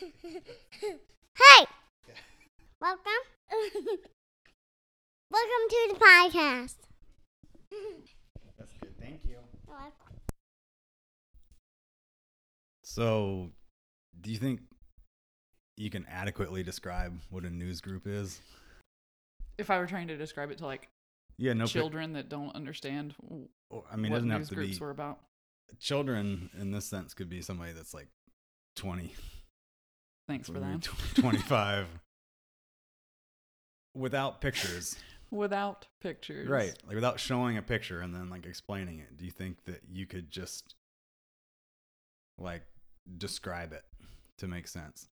Hey! Welcome. Welcome to the podcast. That's good. Thank you. So, do you think you can adequately describe what a news group is? If I were trying to describe it to like Yeah, no. pic- children that don't understand w- or- I mean, it what doesn't have news to groups be. were about. Children in this sense could be somebody that's like 20, Thanks for that. 25. Without pictures, Without pictures. right? Like without showing a picture and then like explaining it. Do you think that you could just like describe it to make sense?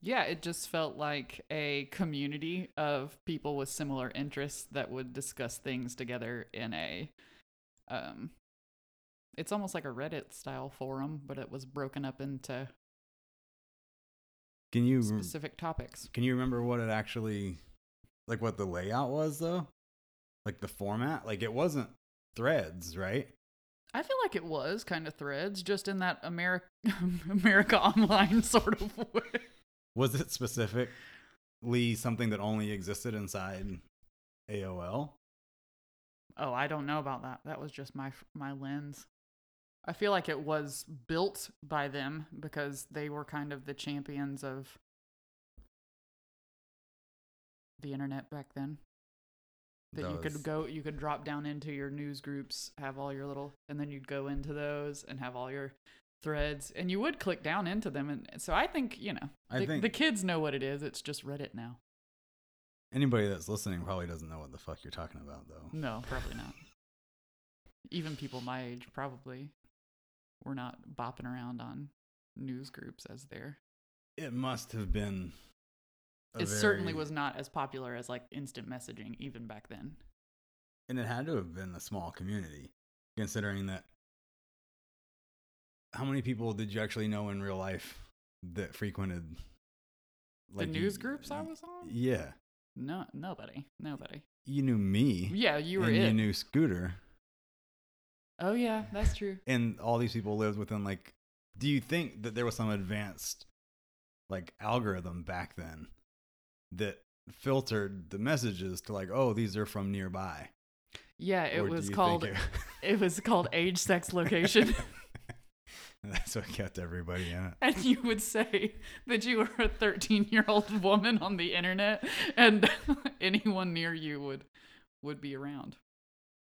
Yeah, it just felt like a community of people with similar interests that would discuss things together in a um it's almost like a Reddit style forum, but it was broken up into Can you specific topics. Can you remember what it actually like what the layout was though? Like the format? Like it wasn't threads, right? I feel like it was kind of threads, just in that America America Online sort of way. Was it specifically something that only existed inside AOL? Oh, I don't know about that. That was just my my lens. I feel like it was built by them because they were kind of the champions of the internet back then. That you could go, you could drop down into your news groups, have all your little, and then you'd go into those and have all your threads, and you would click down into them. And so I think you know, I the, think- the kids know what it is. It's just Reddit now. Anybody that's listening probably doesn't know what the fuck you're talking about though. No, probably not. Even people my age probably were not bopping around on news groups as there. It must have been It certainly was not as popular as like instant messaging even back then. and it had to have been a small community considering that how many people did you actually know in real life that frequented the you- news groups I was on? yeah No, nobody, nobody. you knew me Yeah, you were you knew scooter oh yeah, that's true. and all these people lived within like do you think that there was some advanced like algorithm back then that filtered the messages to like oh these are from nearby Yeah, it Or was called it- it was called age, sex, location. that's what kept everybody in it and you would say that you were a 13 year old woman on the internet and anyone near you would would be around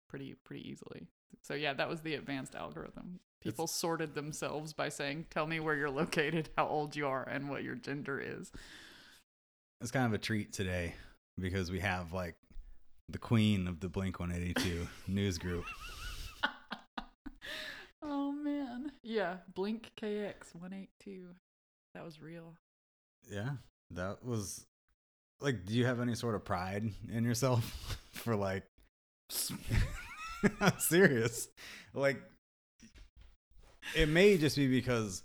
pretty pretty easily so yeah that was the advanced algorithm. People sorted themselves by saying tell me where you're located how old you are and what your gender is. It's kind of a treat today because we have like the queen of the blink 182 news group. Oh man. Yeah blink kx 182 that was real. Yeah that was like do you have any sort of pride in yourself for like I'm serious like it may just be because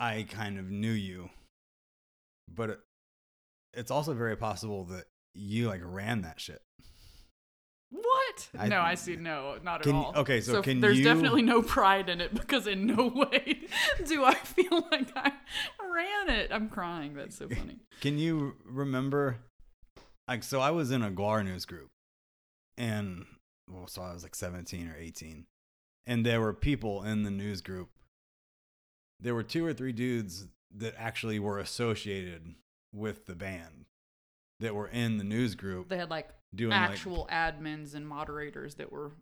i kind of knew you but it, it's also very possible that you like ran that shit What? I- no, I see. No, not Can at all. okay, so can there's you- definitely no pride in it because in no way do I feel like I ran it. I'm crying. That's so funny. Can you remember? Like, so I was in a Gwar news group, and well, so I was like 17 or 18, and there were people in the news group. There were two or three dudes that actually were associated with the band that were in the news group They had like doing actual admins and moderators that were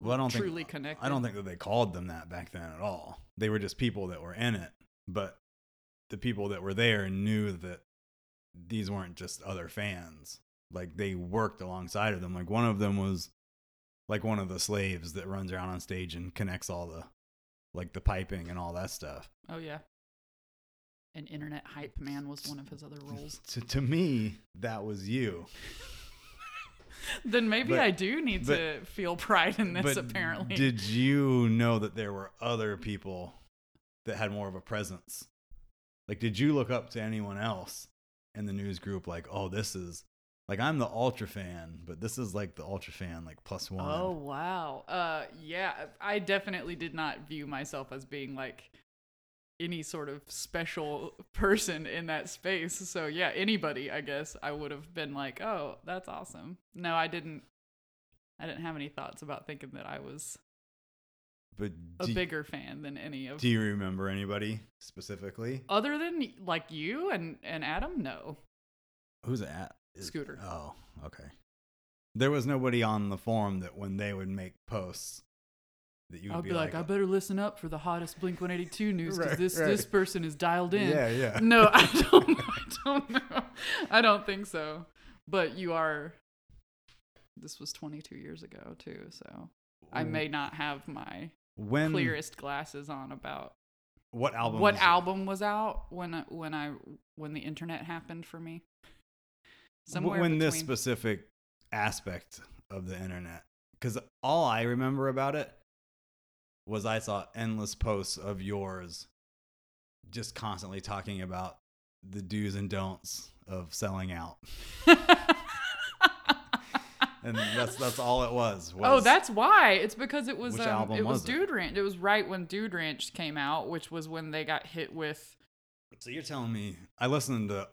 well, I don't truly think connected. I don't think that they called them that back then at all. They were just people that were in it, but the people that were there knew that these weren't just other fans. Like they worked alongside of them. Like one of them was like one of the slaves that runs around on stage and connects all the like the piping and all that stuff. Oh yeah. An internet hype man was one of his other roles. To, to me, that was you. then maybe But- I do need but- to feel pride in this. apparently, did you know that there were other people that had more of a presence? Like, did you look up to anyone else in the news group? Like, oh, this is like I'm the ultra fan, but this is like the ultra fan, like plus one. Oh wow. Uh yeah, I definitely did not view myself as being like any sort of special person in that space. So yeah, anybody, I guess, I would have been like, "Oh, that's awesome." No, I didn't. I didn't have any thoughts about thinking that I was But a bigger fan than any of do you remember anybody specifically? other than like you and and Adam. No, Who's at? Scooter. Oh, okay. There was nobody on the forum that when they would make posts that you would I'll be, like, I better listen up for the hottest Blink 182 news because Right, this this person is dialed in. Yeah, yeah. No, I don't. I don't know. I don't think so. But you are. This was 22 years ago too, so I may not have my when clearest glasses on about what album what was- album was out when I, when I when the internet happened for me. W- when this specific aspect of the internet because all i remember about it was i saw endless posts of yours just constantly talking about the do's and don'ts of selling out and that's that's all it was, oh, that's why. It's because it was Which um, album it was, was it? Dude Ranch. It was right when Dude Ranch came out, which was when they got hit with so you're telling me i listened to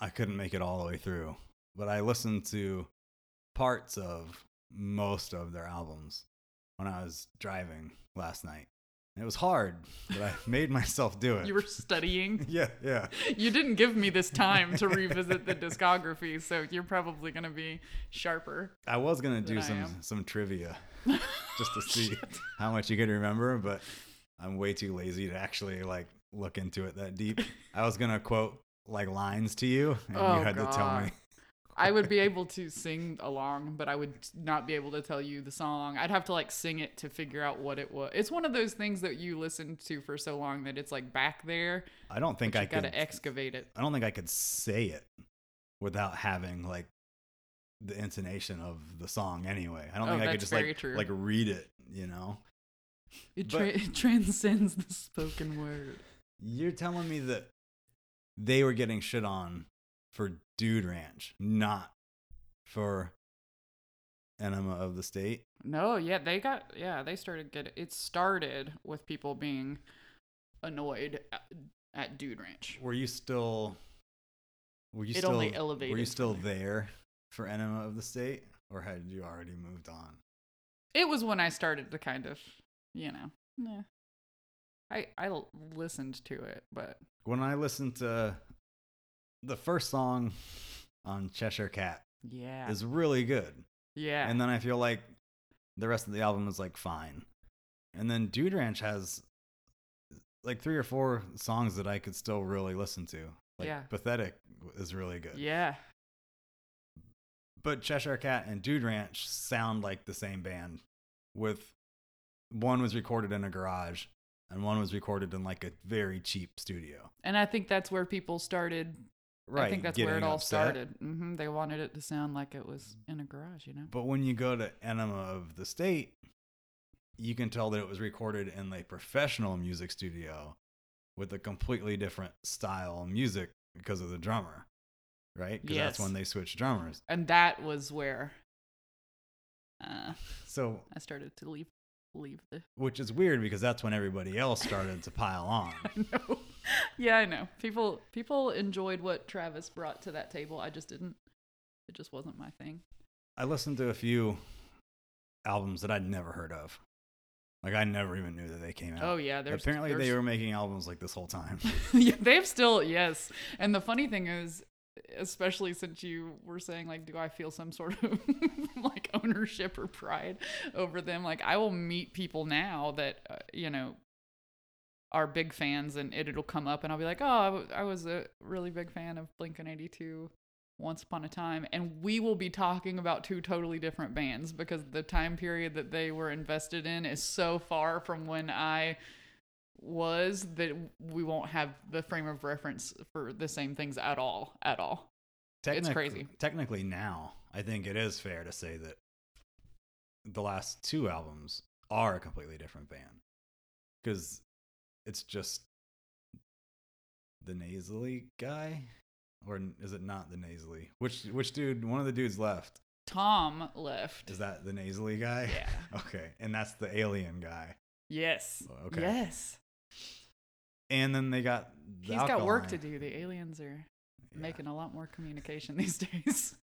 i couldn't make it all the way through but i listened to parts of most of their albums when i was driving last night. It was hard but i made myself do it. You were studying. yeah yeah. You didn't give me this time to revisit the discography, so you're probably going to be sharper. i was gonna do some some trivia just to see how much you could remember but i'm way too lazy to actually like look into it that deep. I was gonna quote like lines to you and Oh, you had to tell me I would be able to sing along, but I would not be able to tell you the song. I'd have to like sing it to figure out what it was. It's one of those things that you listen to for so long that it's like back there. i don't think i could gotta excavate it. I don't think I could say it without having like the intonation of the song anyway. I don't Oh, think I could just like true. like read it, you know. It, But- it transcends the spoken word. You're telling me that they were getting shit on for Dude Ranch, not for Enema of the State. No, yeah, they got yeah, they started getting it started with people being annoyed at, at Dude Ranch. Were you still were you It still only were you still there. for Enema of the State or had you already moved on? It was when I started to kind of, you know, nah. I I listened to it, but When I listened to the first song on Cheshire Cat yeah, is really good. yeah, And then I feel like the rest of the album is like fine. And then Dude Ranch has like three or four songs that I could still really listen to. Like Yeah. Pathetic is really good. yeah, But Cheshire Cat and Dude Ranch sound like the same band with one was recorded in a garage and one was recorded in like a very cheap studio. and I think that's where people started. Right. I think that's where it all upset. started. hmm They wanted it to sound like it was in a garage, you know. But when you go to Enema of the State, you can tell that it was recorded in a professional music studio with a completely different style of music because of the drummer, right? Because that's when they switched drummers. And that was where uh, So, I started to leave leave the which is weird because that's when everybody else started to pile on. I know. Yeah, I know. People people enjoyed what Travis brought to that table. I just didn't. It just wasn't my thing. I listened to a few albums that I'd never heard of. Like I never even knew that they came out. Oh yeah, there's Apparently they were making albums like this whole time. yeah, they've still yes. And the funny thing is, especially since you were saying like, do I feel some sort of like ownership or pride over them? Like, I will meet people now that uh, you know are big fans, and it, it'll come up, and I'll be like, oh, I, w- I was a really big fan of Blink One Eighty Two. Once upon a time, and we will be talking about two totally different bands because the time period that they were invested in is so far from when I was that we won't have the frame of reference for the same things at all at all Technic- crazy. Technically, now I think it is fair to say that the last two albums are a completely different band because it's just the nasally guy, or is it not the nasally? Which which dude? One of the dudes left. tom left Is that the nasally guy? yeah Okay, and that's the alien guy. yes oh, Okay. yes and then they got the He's got work to do. The aliens are Yeah. making a lot more communication these days.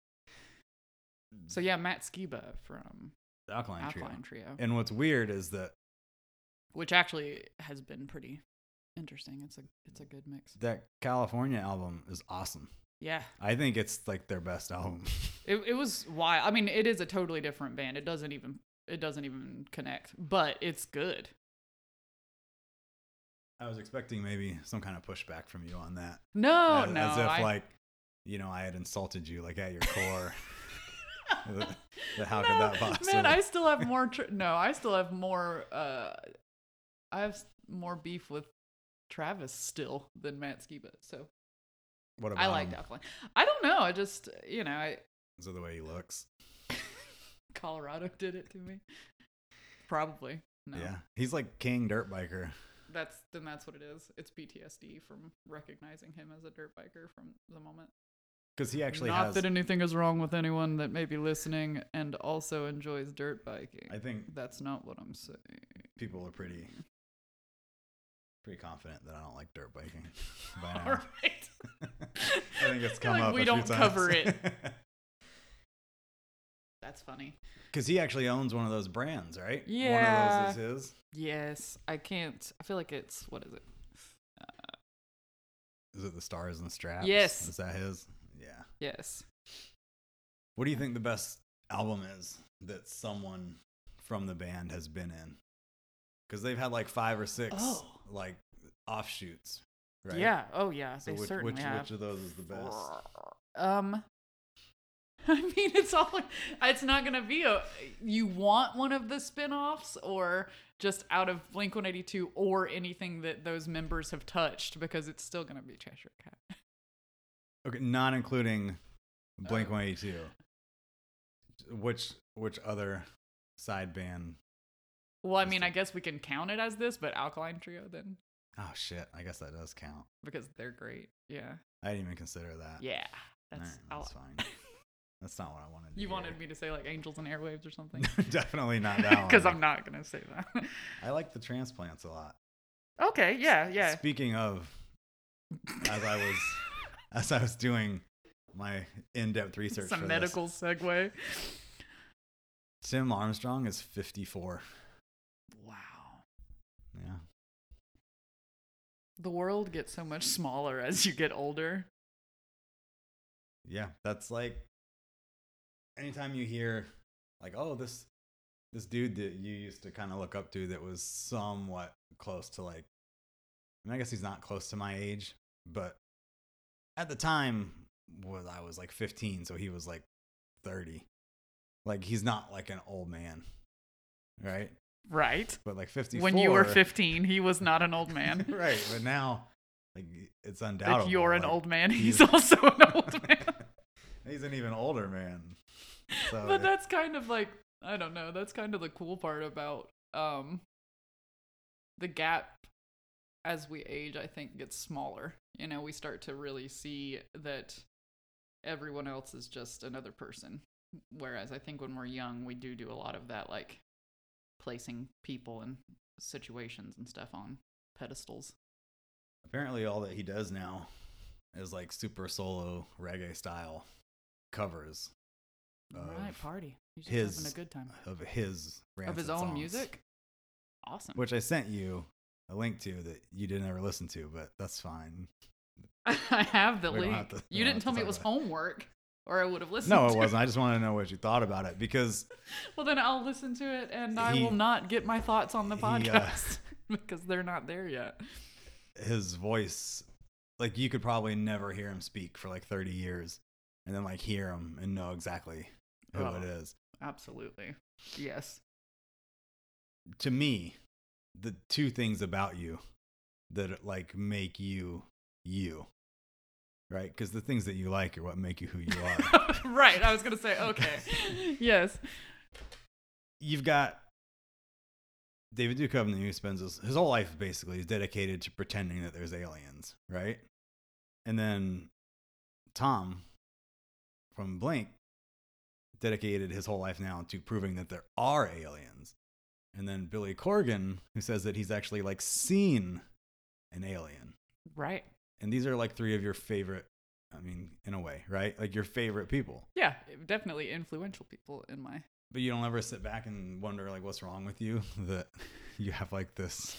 So yeah, Matt Skiba from the alkaline, trio. Alkaline Trio, And what's weird is that which actually has been pretty interesting. It's a it's a good mix. that California album is awesome. Yeah, I think it's like their best album. it it was wild. I mean, it is a totally different band. It doesn't even it doesn't even connect, but it's good. I was expecting maybe some kind of pushback from you on that. No, as, no, as if I, like, you know, I had insulted you like at your core. How could that possibly? Man, I still have more. No, I still have more. Uh, I have more beef with Travis still than Matt Skiba. So what about I like him? Alkaline. I don't know. I just you know, I Is it the way he looks? Colorado did it to me. Probably no. Yeah, he's like king dirt biker. That's then that's what it is. It's PTSD from recognizing him as a dirt biker from the moment. Because he actually Not has. that anything is wrong with anyone that may be listening and also enjoys dirt biking. I think That's not what I'm saying. people are pretty, pretty confident that I don't like dirt biking by now. All right. I think it's come Like, up. we don't cover it. That's funny. Because he actually owns one of those brands, right? Yeah. One of those is his. Yes, I can't. I feel like it's what is it? Is it the stars and straps? Yes. Is that his? Yeah. Yes. What do you think the best album is that someone from the band has been in? Because they've had like five or six Oh. like offshoots, right? Yeah. Oh yeah. So they which, certainly which, have. which of those is the best? Um. I mean, it's all. It's not gonna be a. You want one of the spin-offs, or just out of Blink One Eighty Two, or anything that those members have touched, because it's still gonna be Cheshire Cat. Okay, not including Blink Oh. One Eighty Two. Which which other side band? Well, I mean, I guess we can count it as this, but Alkaline Trio then, Oh shit! I guess that does count. because they're great. Yeah. I didn't even consider that. Yeah. That's. right, that's fine. That's not what I wanted. To You wanted me to say like angels and airwaves or something? Definitely not that one. Because I'm not gonna say that. I like the transplants a lot. okay, yeah, yeah. Speaking of, as I was as I was doing my in-depth research a for this, medical segue. Tim Armstrong is 54. Wow. Yeah. The world gets so much smaller as you get older. Yeah, that's like anytime you hear like, oh, this this dude that you used to kind of look up to that was somewhat close to like I, mean, I guess he's not close to my age, but at the time was I was like 15, so he was like 30. Like he's not like an old man. Right? Right. But like 54 When you were 15, he was not an old man. right, but now like it's undoubtable. If you're an like, old man, he's- he's also an old man. he's an even older man. So but that's kind of like I don't know. That's kind of the cool part about um the gap as we age. I think gets smaller. You know, we start to really see that everyone else is just another person. Whereas I think when we're young, we do do a lot of that, like placing people and situations and stuff on pedestals. apparently all that he does now is like super solo reggae style covers All right, party. He's just his having a good time of his of his own songs, music. Awesome. which I sent you a link to that you didn't ever listen to, but that's fine. I have the We link. have to- you didn't tell me it was homework, or I would have listened. No, to it wasn't. I just wanted to know what you thought about it because Well, then I'll listen to it, and I will not get my thoughts on the he, uh, podcast because they're not there yet. his voice, like you could probably never hear him speak for like 30 years and then like hear them and know exactly who Oh. it is. Absolutely. Yes. to me, the two things about you that like make you you, right? Because the things that you like are what make you who you are. right. I was gonna say okay. yes. You've got David Duchovny, who spends his, his whole life basically is dedicated to pretending that there's aliens, right? And then Tom from Blink dedicated his whole life now to proving that there are aliens. And then Billy Corgan, who says that he's actually like seen an alien. Right. And these are like three of your favorite, I mean, in a way, right? Like your favorite people. Yeah, definitely influential people in my. But you don't ever sit back and wonder like what's wrong with you that you have like this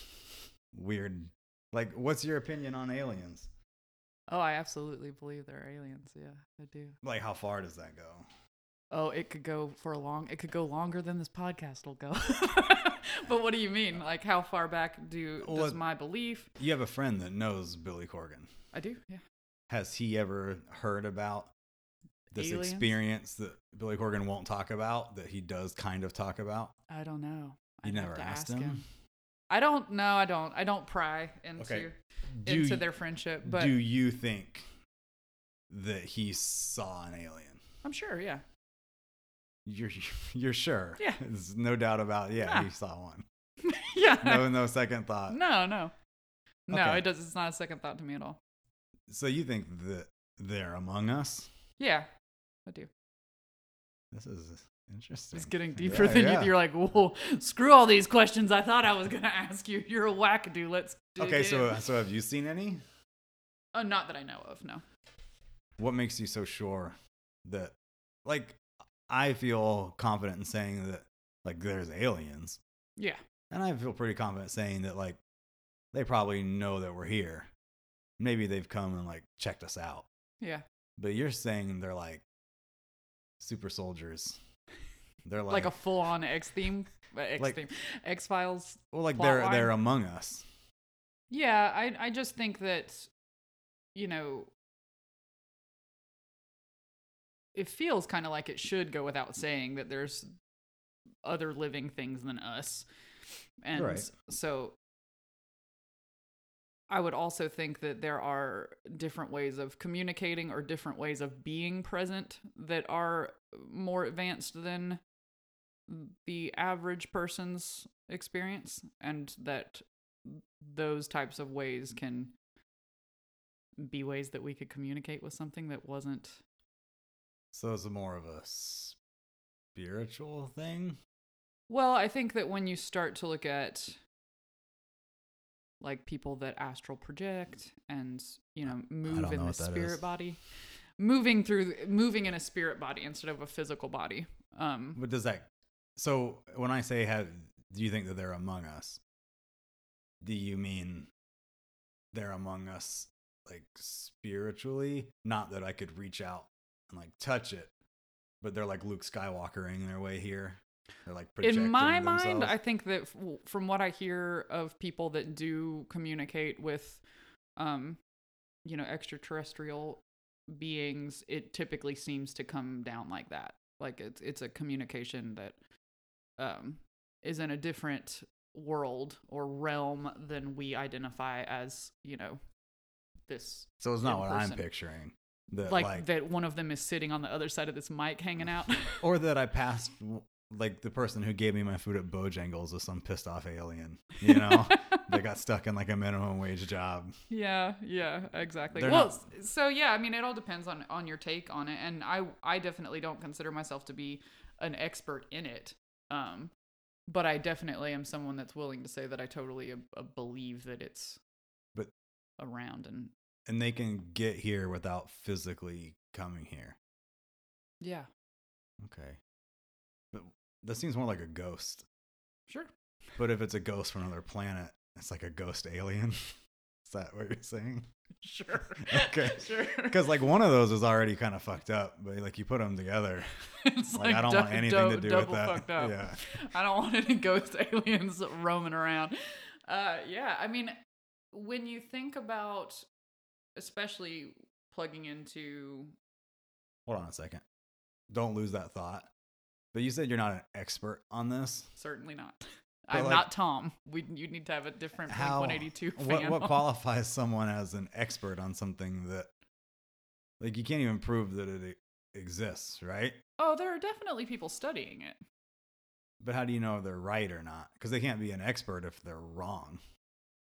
weird like what's your opinion on aliens? Oh, I absolutely believe there are aliens. Yeah, I do. Like how far does that go? Oh, it could go for a long. It could go longer than this podcast will go. but what do you mean? Like how far back do Well, does my belief? You have a friend that knows Billy Corgan. I do. Yeah. Has he ever heard about this Aliens? experience that Billy Corgan won't talk about that he does kind of talk about? I don't know. You I'd never asked ask him? I don't. No, I don't. I don't pry into Okay. Do into their friendship, but do you think that he saw an alien? I'm sure. Yeah. You're you're sure? Yeah. There's no doubt about. Yeah, Yeah. he saw one. yeah. No, no second thought. No, no. No, Okay. it does. It's not a second thought to me at all. So you think that they're among us? Yeah, I do. This is interesting. It's getting deeper Yeah, than yeah. you. You're like, whoa, screw all these questions I thought I was gonna ask you. You're a wackadoo. Let's. Okay, so in. so have you seen any? oh, not that I know of. No. What makes you so sure that, like, I feel confident in saying that, like, there's aliens, Yeah. and I feel pretty confident saying that, like, they probably know that we're here. Maybe they've come and like checked us out, Yeah. but you're saying they're like super soldiers. They're like, Like, a full-on X theme, uh, X Like- theme, X Files. well, like they're line. they're among us. Yeah, I I just think that, you know, it feels kind of like it should go without saying that there's other living things than us, and Right. so I would also think that there are different ways of communicating or different ways of being present that are more advanced than the average person's experience and that those types of ways can be ways that we could communicate with something that wasn't So it's more of a spiritual thing. well i think that when you start to look at like people that astral project and you know move in know the spirit body moving through moving in a spirit body instead of a physical body um What does that? So when I say have, do you think that they're among us? Do you mean they're among us like spiritually? Not that I could reach out and like touch it, but they're like Luke Skywalkering their way here. They're like projecting in my mind i think that f- from what i hear of people that do communicate with um you know extraterrestrial beings it typically seems to come down like that like it's it's a communication that um is in a different world or realm than we identify as you know this so it's not what I'm picturing. That like, like, that one of them is sitting on the other side of this mic hanging out or that I passed like the person who gave me my food at Bojangles was some pissed off alien. You know, they got stuck in like a minimum wage job. Yeah, yeah, exactly. They're well, not- so yeah, I mean, it all depends on on your take on it, and I I definitely don't consider myself to be an expert in it. Um, but I definitely am someone that's willing to say that I totally uh, believe that it's But- around and and they can get here without physically coming here. yeah, Okay. But that seems more like a ghost. sure. But if it's a ghost from another planet, it's like a ghost alien. Is that what you're saying? Sure. Okay. sure. Because like one of those is already kind of fucked up, but like you put them together, it's like, I don't want anything to do with that. Yeah. I don't want any ghost aliens roaming around. Uh, yeah, I mean, when you think about, especially plugging into, Hold on a second. Don't lose that thought. But you said you're not an expert on this. certainly not. I'm like, not Tom. We you need to have a different How? 182 fan. What, what qualifies someone as an expert on something that, like, you can't even prove that it exists, right? Oh, there are definitely people studying it. But how do you know they're right or not? Because they can't be an expert if they're wrong.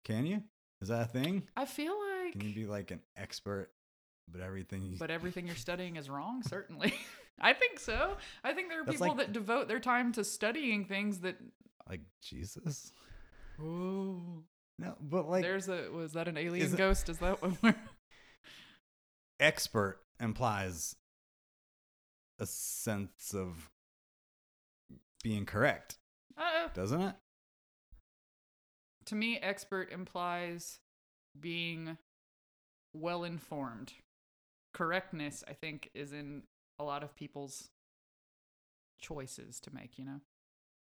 Can you? Is that a thing? I feel like, Can you be like an expert, but everything you but everything you're studying is wrong. Certainly, I think so. I think there are That's people like- that devote their time to studying things that. Like Jesus? Oh, No, but like There's a was that an alien Is it- ghost? Is that what we're expert implies a sense of being correct, uh, doesn't it? to me expert implies being well informed. Correctness, I think, is in a lot of people's choices to make, you know?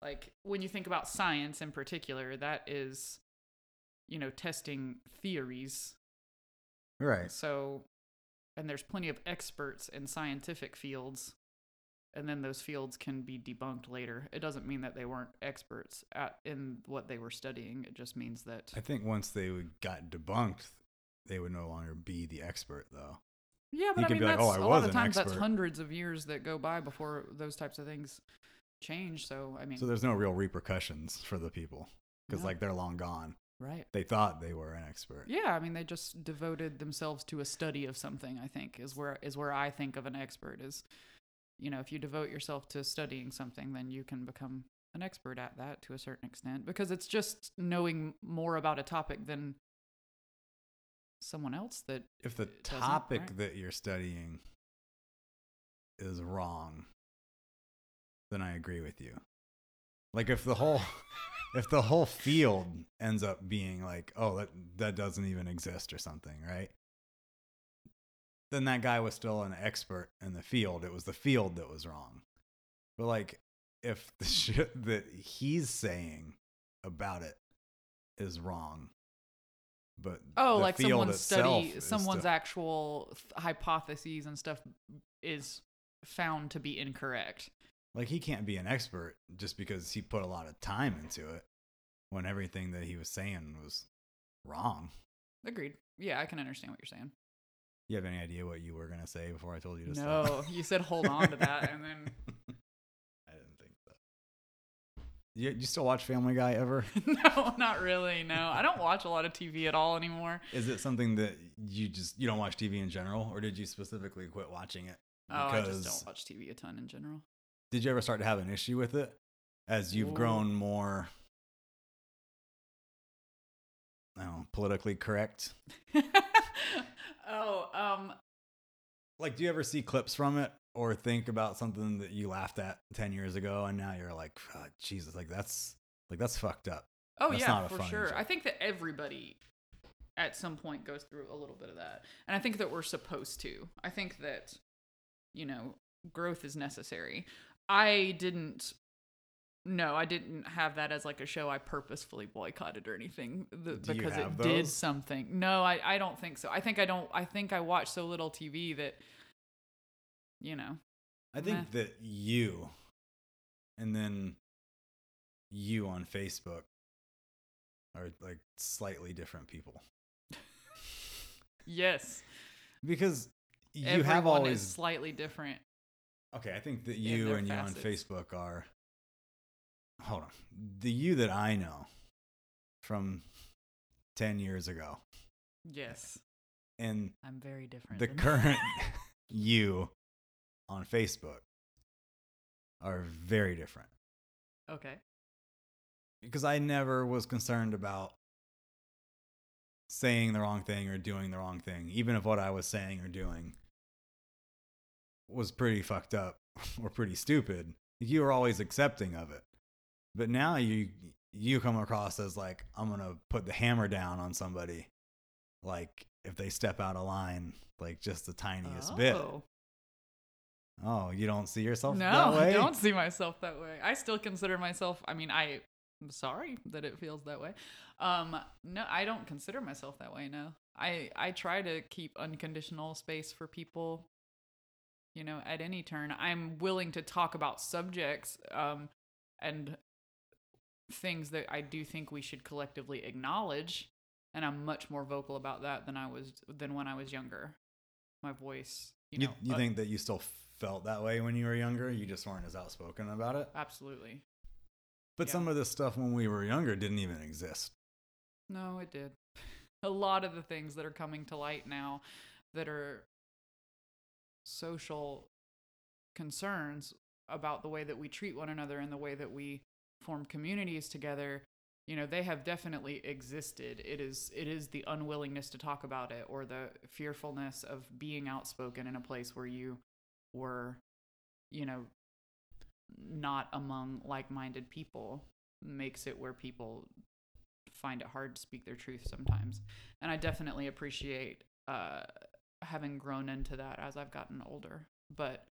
Like when you think about science in particular, that is you know, testing theories Right. So, and there's plenty of experts in scientific fields, and then those fields can be debunked later. It doesn't mean that they weren't experts at in what they were studying. It just means that I think once they got debunked, they would no longer be the expert, though. yeah, but you I mean like, that's "Oh, a lot of times that's hundreds of years that go by before those types of things change. So I mean, So there's no real repercussions for the people because No. like they're long gone. right? They thought they were an expert. Yeah, I mean they just devoted themselves to a study of something. I think is where is where I think of an expert is, you know, if you devote yourself to studying something, then you can become an expert at that to a certain extent because it's just knowing more about a topic than someone else that If the topic right? that you're studying is wrong, then I agree with you. Like if the whole if the whole field ends up being like, oh, that that doesn't even exist or something, right? Then that guy was still an expert in the field. It was the field that was wrong. But like if the shit that he's saying about it is wrong, but oh, the like someone's study, someone's still- actual th- hypotheses and stuff is found to be incorrect. Like he can't be an expert just because he put a lot of time into it when everything that he was saying was wrong. Agreed. Yeah, I can understand what you're saying. You have any idea what you were gonna say before I told you to No, stop? you said hold on to that, and then I didn't think so. You, you still watch Family Guy ever? no, not really. No, I don't watch a lot of TV at all anymore. Is it something that you just you don't watch TV in general, or did you specifically quit watching it? Oh, I just don't watch TV a ton in general. Did you ever start to have an issue with it as you've Ooh. grown more? I don't know, politically correct. oh, um, Like, do you ever see clips from it or think about something that you laughed at 10 years ago and now you're like, "Ah, Jesus, like that's like that's fucked up. oh That's yeah, for sure. joke. I think that everybody at some point goes through a little bit of that, and I think that we're supposed to. I think that you know growth is necessary. I didn't. No, I didn't have that as like a show I purposefully boycotted or anything th- Do you because it have did something. No, I, I don't think so. I think I don't. I think I watch so little TV that, you know, I think Meh. that you and then you on Facebook are like slightly different people yes, because you everyone have always slightly different. Okay, I think that you and you on. Facebook are. Hold on. The you that I know from 10 years ago Yes, and I'm very different. the current you on Facebook are very different okay. because I never was concerned about saying the wrong thing or doing the wrong thing, even if what I was saying or doing was pretty fucked up or pretty stupid. You were always accepting of it. But now you you come across as like I'm gonna put the hammer down on somebody, like if they step out of line, like just the tiniest bit. Oh. Oh, you don't see yourself No, that way? I don't see myself that way. I still consider myself. I mean, I, I'm sorry that it feels that way. Um, no, I don't consider myself that way. No, I I try to keep unconditional space for people. You know, at any turn, I'm willing to talk about subjects um, and things that I do think we should collectively acknowledge, and I'm much more vocal about that than I was than when I was younger. My voice, you You, know, you uh, think that you still felt that way when you were younger? You just weren't as outspoken about it? absolutely. But Yeah. some of this stuff when we were younger didn't even exist. No, it did. A lot of the things that are coming to light now that are social concerns about the way that we treat one another and the way that we form communities together, you know they have definitely existed. It is it is the unwillingness to talk about it or the fearfulness of being outspoken in a place where you were you know not among like-minded people makes it where people find it hard to speak their truth sometimes. And i definitely appreciate uh having grown into that as i've gotten older but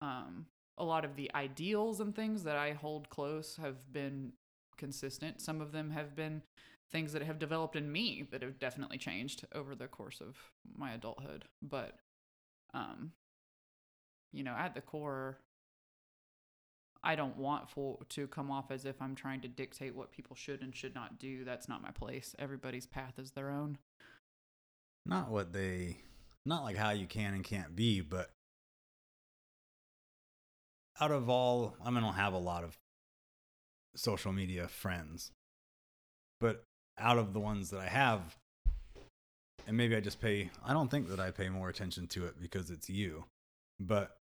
um a lot of the ideals and things that i hold close have been consistent some of them have been things that have developed in me that have definitely changed over the course of my adulthood but um you know at the core I don't want for to come off as if I'm trying to dictate what people should and should not do. That's not my place. Everybody's path is their own. Not what they, not like how you can and can't be, but out of all, I mean, I don't have a lot of social media friends, but out of the ones that I have, and maybe I just pay, I don't think that I pay more attention to it because it's you, but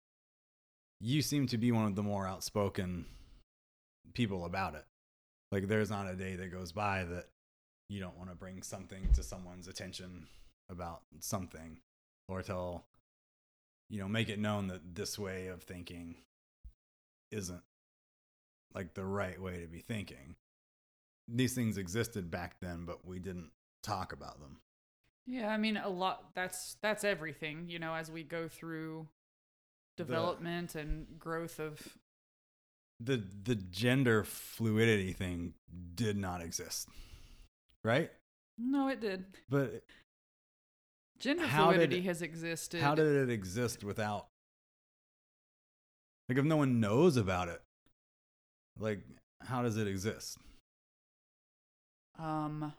you seem to be one of the more outspoken people about it. Like there's not a day that goes by that you don't want to bring something to someone's attention about something or tell you know make it known that this way of thinking isn't like the right way to be thinking. These things existed back then but we didn't talk about them. Yeah, I mean a lot that's that's everything, you know, as we go through development and growth of the the gender fluidity thing did not exist right No, it did. but Gender How fluidity it- has existed. how did it exist without like if no one knows about it like how does it exist um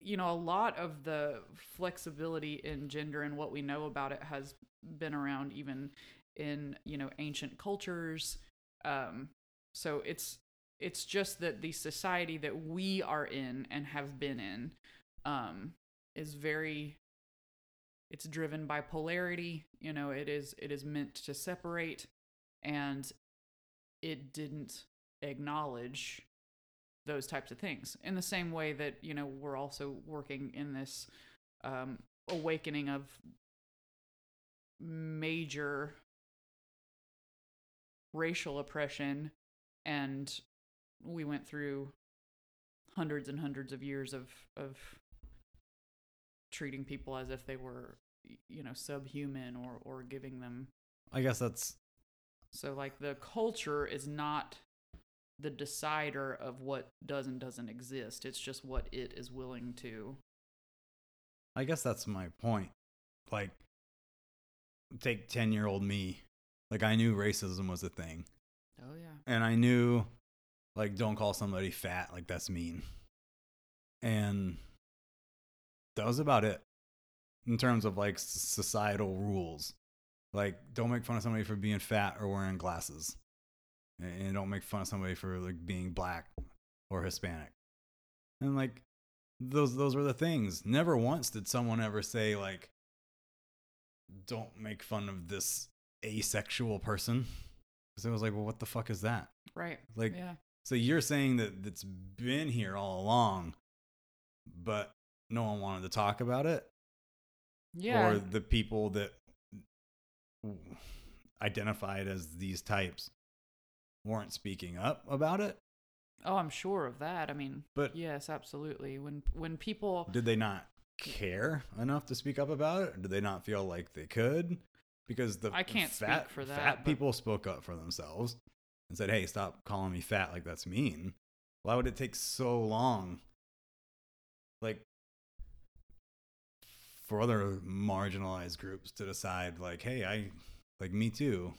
you know a lot of the flexibility in gender and what we know about it has been around even in you know ancient cultures um so it's it's just that the society that we are in and have been in um is very it's driven by polarity you know it is it is meant to separate and it didn't acknowledge those types of things. In the same way that you know we're also working in this um, awakening of major racial oppression and we went through hundreds and hundreds of years of of treating people as if they were you know subhuman or or giving them i guess that's so like the culture is not the decider of what does and doesn't exist. It's just what it is willing to. i guess that's my point like take 10 year old me like i knew racism was a thing Oh yeah. and I knew like don't call somebody fat, like that's mean. And that was about it in terms of like societal rules. Like don't make fun of somebody for being fat or wearing glasses. And don't make fun of somebody for like being black or Hispanic. And like those those were the things. Never once did someone ever say like don't make fun of this asexual person. Because it was like, well, what the fuck is that? Right. Like, yeah. so you're saying that it's been here all along, but no one wanted to talk about it? Yeah. Or the people that identified as these types weren't speaking up about it? oh, I'm sure of that. I mean, But yes, absolutely. When when people did they not care enough to speak up about it? Or did they not feel like they could? Because the I can't speak fat, for that, Fat but- people spoke up for themselves and said, "Hey, stop calling me fat. Like that's mean." Why would it take so long? Like for other marginalized groups to decide, like, "Hey, I like me too."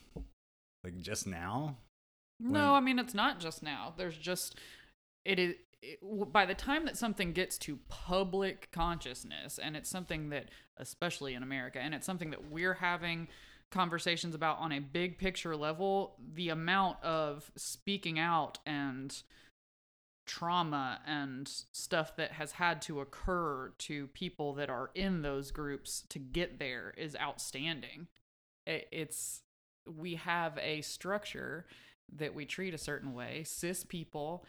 Like just now, No, I mean it's not just now. There's just it is it, by the time that something gets to public consciousness and it's something that especially in America and it's something that we're having conversations about on a big picture level, the amount of speaking out and trauma and stuff that has had to occur to people that are in those groups to get there is outstanding. It's we have a structure that we treat a certain way. Cis people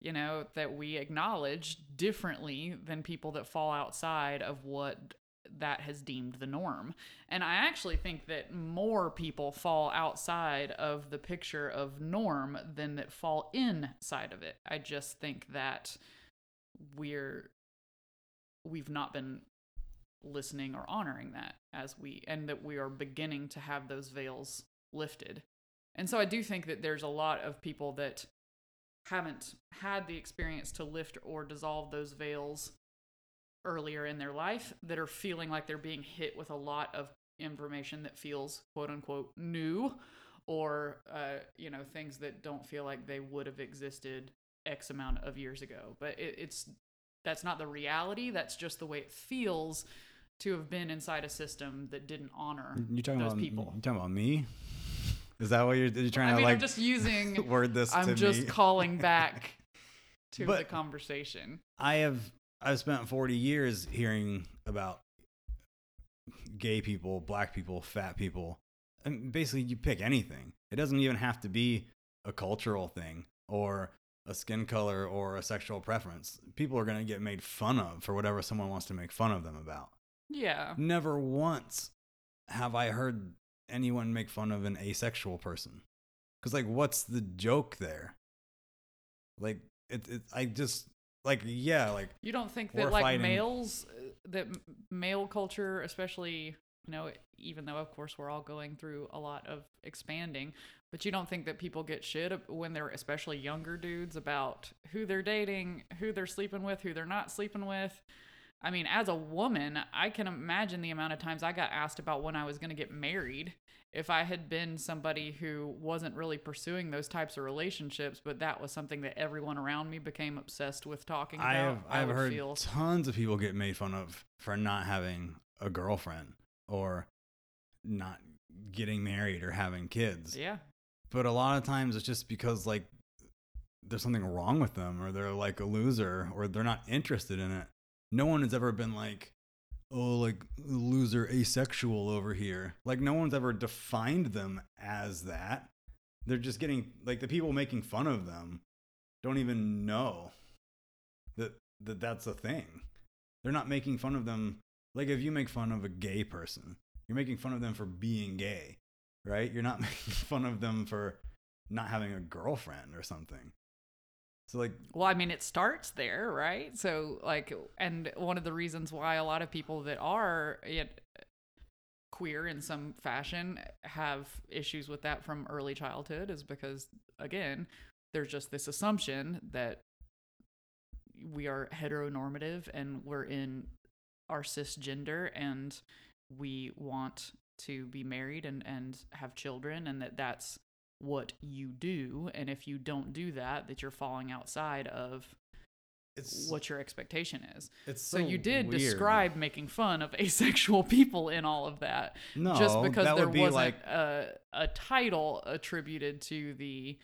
you know, that we acknowledge differently than people that fall outside of what that has deemed the norm. And I actually think that more people fall outside of the picture of norm than that fall inside of it. I just think that we're we've not been listening or honoring that as we and that we are beginning to have those veils lifted. And so I do think that there's a lot of people that haven't had the experience to lift or dissolve those veils earlier in their life that are feeling like they're being hit with a lot of information that feels quote unquote new or uh, you know things that don't feel like they would have existed x amount of years ago but it, it's that's not the reality that's just the way it feels to have been inside a system that didn't honor You talking those about people You talking about me? Is that what you're, you're trying i to mean like i'm just using word this i'm just me? calling back to the conversation I have I've spent 40 years hearing about gay people, black people, fat people. And basically you pick anything. It doesn't even have to be a cultural thing or a skin color or a sexual preference. People are going to get made fun of for whatever someone wants to make fun of them about. yeah Never once have I heard anyone make fun of an asexual person. Cuz like what's the joke there? Like it, it I just like yeah, like You don't think that like fighting- males, uh, that male culture, especially, you know, even though of course we're all going through a lot of expanding, but you don't think that people get shit when they're especially younger dudes about who they're dating, who they're sleeping with, who they're not sleeping with. I mean, as a woman, I can imagine the amount of times I got asked about when I was going to get married. If I had been somebody who wasn't really pursuing those types of relationships, but that was something that everyone around me became obsessed with talking about, I have I I've heard feel tons of people get made fun of for not having a girlfriend or not getting married or having kids. yeah. But a lot of times it's just because like there's something wrong with them or they're like a loser or they're not interested in it. No one has ever been like, oh, like loser asexual over here. Like no one's ever defined them as that. They're just getting like the people making fun of them don't even know that, that that's a thing. They're not making fun of them. Like if you make fun of a gay person, you're making fun of them for being gay, right? You're not making fun of them for not having a girlfriend or something. So like Well, I mean, it starts there, right? So, like, and one of the reasons why a lot of people that are queer in some fashion have issues with that from early childhood is because, again, there's just this assumption that we are heteronormative and we're in our cisgender and we want to be married and, and have children and that that's what you do and if you don't do that that you're falling outside of it's what your expectation is it's so, you did weird. describe making fun of asexual people in all of that no, just because there would be wasn't like a, a title attributed to the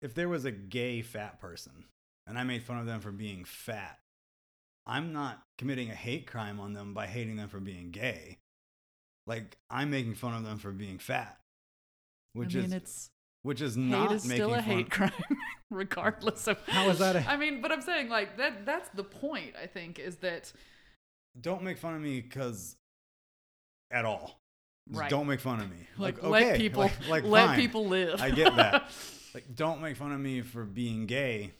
if there was a gay fat person and I made fun of them for being fat, I'm not committing a hate crime on them by hating them for being gay. Like I'm making fun of them for being fat, which i mean is it's which is hate not is making still a fun. hate crime regardless of How is that a- I mean but i'm saying like that that's the point i think is that Don't make fun of me because at all. Just Right. Don't make fun of me. like, okay, let people like, like, let fine. people live I get that. like don't make fun of me for being gay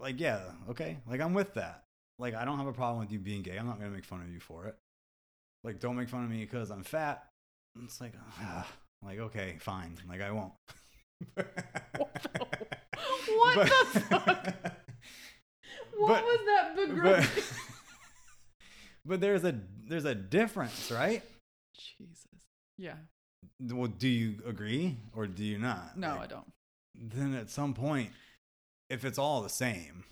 like yeah okay like i'm with that like i don't have a problem with you being gay i'm not gonna make fun of you for it like don't make fun of me because i'm fat it's like ah, like okay fine like i won't what the fuck? What But- was that but, but there's a there's a difference right? Jesus. Yeah. Well do you agree or do you not? No Like, i don't. then at some point if it's all the same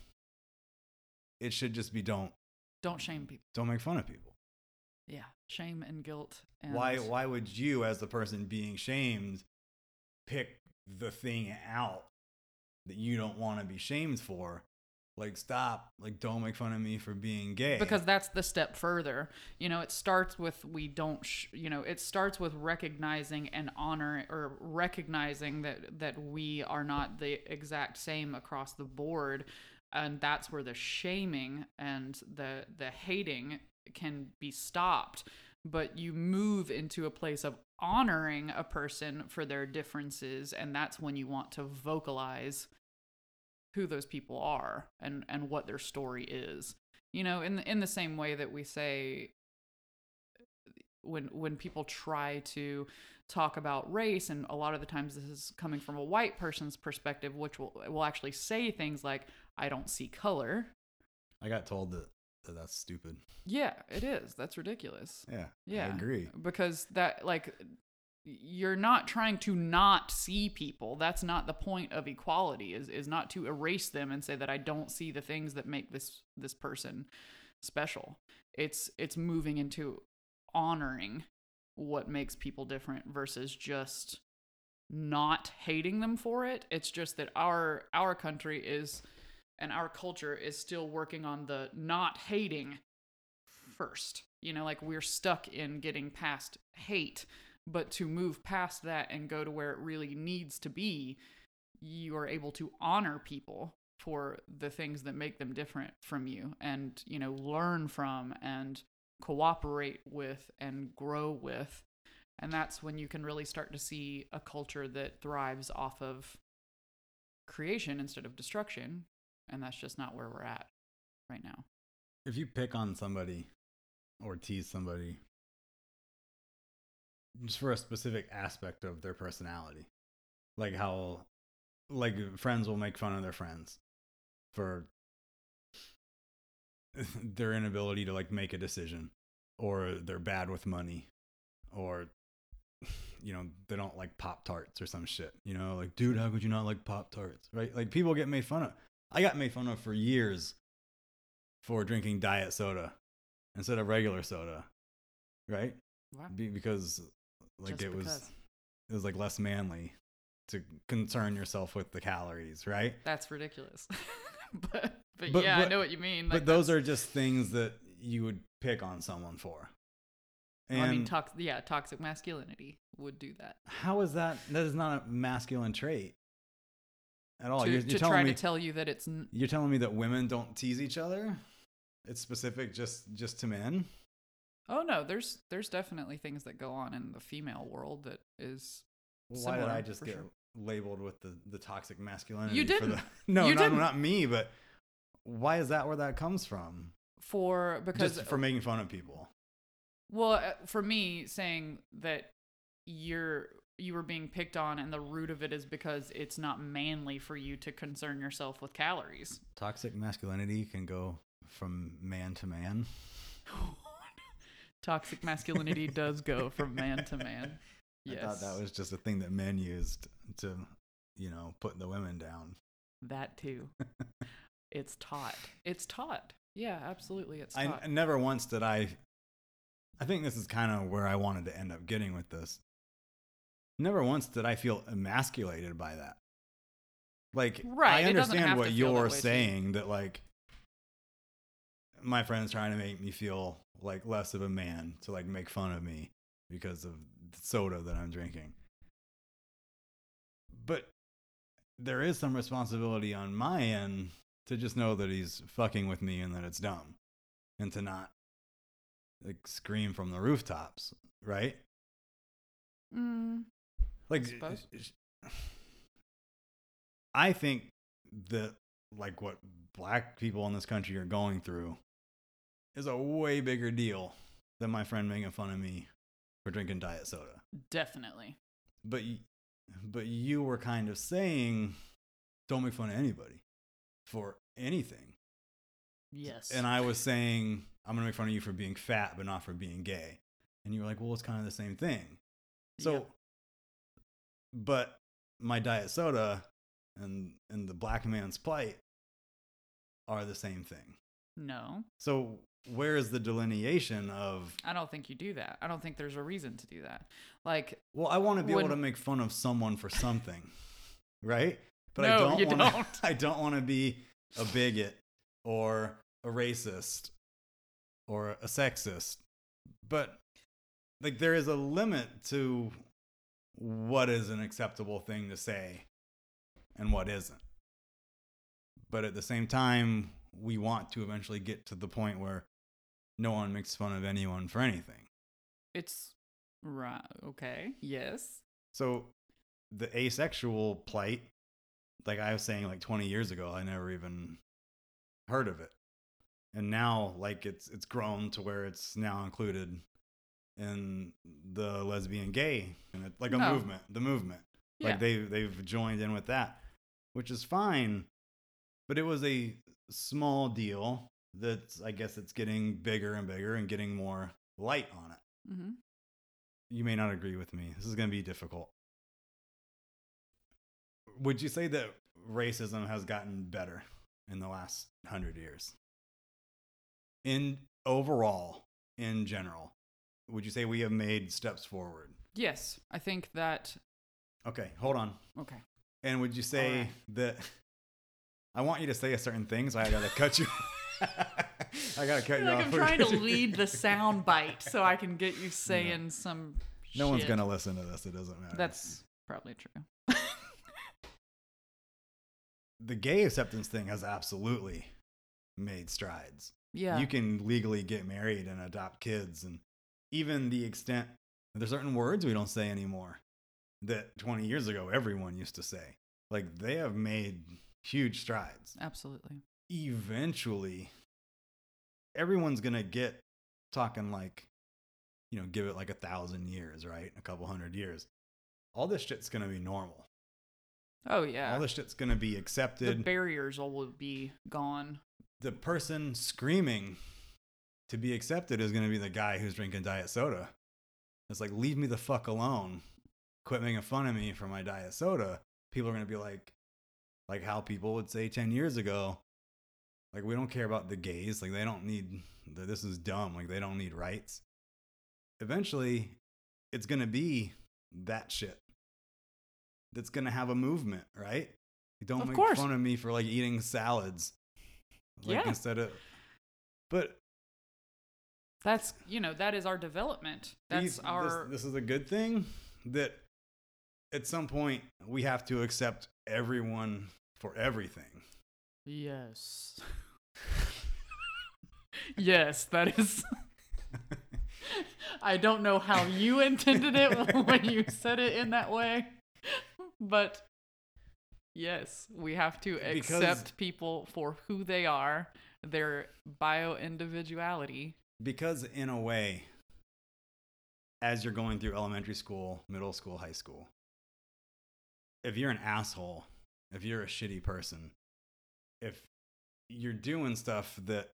it should just be don't don't shame people. don't make fun of people. Yeah. Shame and guilt and why why would you as the person being shamed pick the thing out that you don't want to be shamed for like stop like don't make fun of me for being gay. Because that's the step further. You know it starts with we don't sh- you know it starts with recognizing and honor or recognizing that that we are not the exact same across the board and that's where the shaming and the the hating can be stopped. But you move into a place of honoring a person for their differences and that's when you want to vocalize who those people are and and what their story is. You know in in the same way that we say when when people try to talk about race and a lot of the times this is coming from a white person's perspective which will will actually say things like I don't see color. I got told that that's stupid. yeah it is that's ridiculous Yeah. yeah I agree. because that like you're not trying to not see people that's not the point of equality is is not to erase them and say that i don't see the things that make this this person special it's it's moving into honoring what makes people different versus just not hating them for it it's just that our our country is and our culture is still working on the not hating first. You know, like we're stuck in getting past hate, but to move past that and go to where it really needs to be, you are able to honor people for the things that make them different from you and, you know, learn from and cooperate with and grow with. And that's when you can really start to see a culture that thrives off of creation instead of destruction. And that's just not where we're at right now. If you pick on somebody or tease somebody just for a specific aspect of their personality, like how, like friends will make fun of their friends for their inability to like make a decision or they're bad with money or you know they don't like pop tarts or some shit you know like dude how could you not like pop tarts right? Like people get made fun of i got made fun of for years for drinking diet soda instead of regular soda right Wow. Be- because like Just it was it was like less manly to concern yourself with the calories right That's ridiculous. but, but But- yeah, I know what you mean. but those are just things that you would pick on someone for and I mean, tox- yeah, toxic masculinity would do that. how is that that is not a masculine trait at all to you're, you're try telling me to tell you that it's n- you're telling me that women don't tease each other it's specific just just to men oh no, there's there's definitely things that go on in the female world that is Well, why did I just get sure. labeled with the, the toxic masculinity? You didn't. the, no, You not, didn't. not me, but why is that where that comes from? for because Just for making fun of people. well uh, for me saying that you're you were being picked on and the root of it is because it's not manly for you to concern yourself with calories. Toxic masculinity can go from man to man. Toxic masculinity does go from man to man. Yes. I thought that was just a thing that men used to, you know, put the women down. That too. it's taught. It's taught. Yeah, absolutely. It's taught. I never once did I. I think this is kind of where I wanted to end up getting with this. Never once did I feel emasculated by that. Like, Right, I understand what that you're you. saying that, like, my friend's trying to make me feel like less of a man to like make fun of me because of the soda that I'm drinking. But there is some responsibility on my end to just know that he's fucking with me and that it's dumb and to not like scream from the rooftops, right? Mm, Like suppose. I think that like what black people in this country are going through is a way bigger deal than my friend making fun of me for drinking diet soda. definitely. But but you were kind of saying don't make fun of anybody for anything. Yes. And I was saying I'm going to make fun of you for being fat but not for being gay. And you were like, "Well, it's kind of the same thing." So Yep. But my diet soda and and the black man's plight are the same thing. no, So where is the delineation of I don't think you do that. I don't think there's a reason to do that. Like, well, I want to be When- able to make fun of someone for something, right? But I don't you wanna, don't. I don't want to be a bigot or a racist or a sexist. But like there is a limit to what is an acceptable thing to say and what isn't. But at the same time, we want to eventually get to the point where no one makes fun of anyone for anything. It's right. Okay. Yes. So the asexual plight, like I was saying like 20 years ago, I never even heard of it. And now like it's it's grown to where it's now included in the lesbian gay and it, like a No. movement, the movement. Yeah. Like they they've joined in with that, which is fine. But it was a small deal that's I guess it's getting bigger and bigger and getting more light on it. mm-hmm. You may not agree with me. This is going to be difficult. Would you say that racism has gotten better in the last 100 years? In overall, in general, would you say we have made steps forward? Yes. I think that. Okay, hold on. Okay. And would you say Alright. that I want you to say a certain thing, so I gotta cut you. I gotta cut I you like off. I'm trying to lead the sound bite so I can get you saying some. No one's gonna listen to this. It doesn't matter. That's probably true. the gay acceptance thing has absolutely made strides. Yeah. You can legally get married and adopt kids, and even the extent there's certain words we don't say anymore that 20 years ago everyone used to say. Like they have made huge strides. Absolutely. Eventually, everyone's gonna get talking like, you know, give it like a thousand years, right? A couple hundred years. All this shit's gonna be normal. Oh yeah. All this shit's gonna be the accepted. barriers all will be gone. the person screaming to be accepted is going to be the guy who's drinking diet soda. It's like, leave me the fuck alone. Quit making fun of me for my diet soda. People are going to be like, like how people would say 10 years ago, like, we don't care about the gays. Like, they don't need, this is dumb. Like, they don't need rights. Eventually, it's going to be that shit that's going to have a movement, right? Don't Of make course. fun of me for like eating salads. Like Yeah. instead of but That's you know that is our development. That's these- our this, this is a good thing that at some point we have to accept everyone for everything. yes. yes, that is. I don't know how you intended it when you said it in that way, but yes, we have to Because- accept people for who they are, their bio individuality. Because in a way as you're going through elementary school, middle school, high school, if you're an asshole, if you're a shitty person, if you're doing stuff that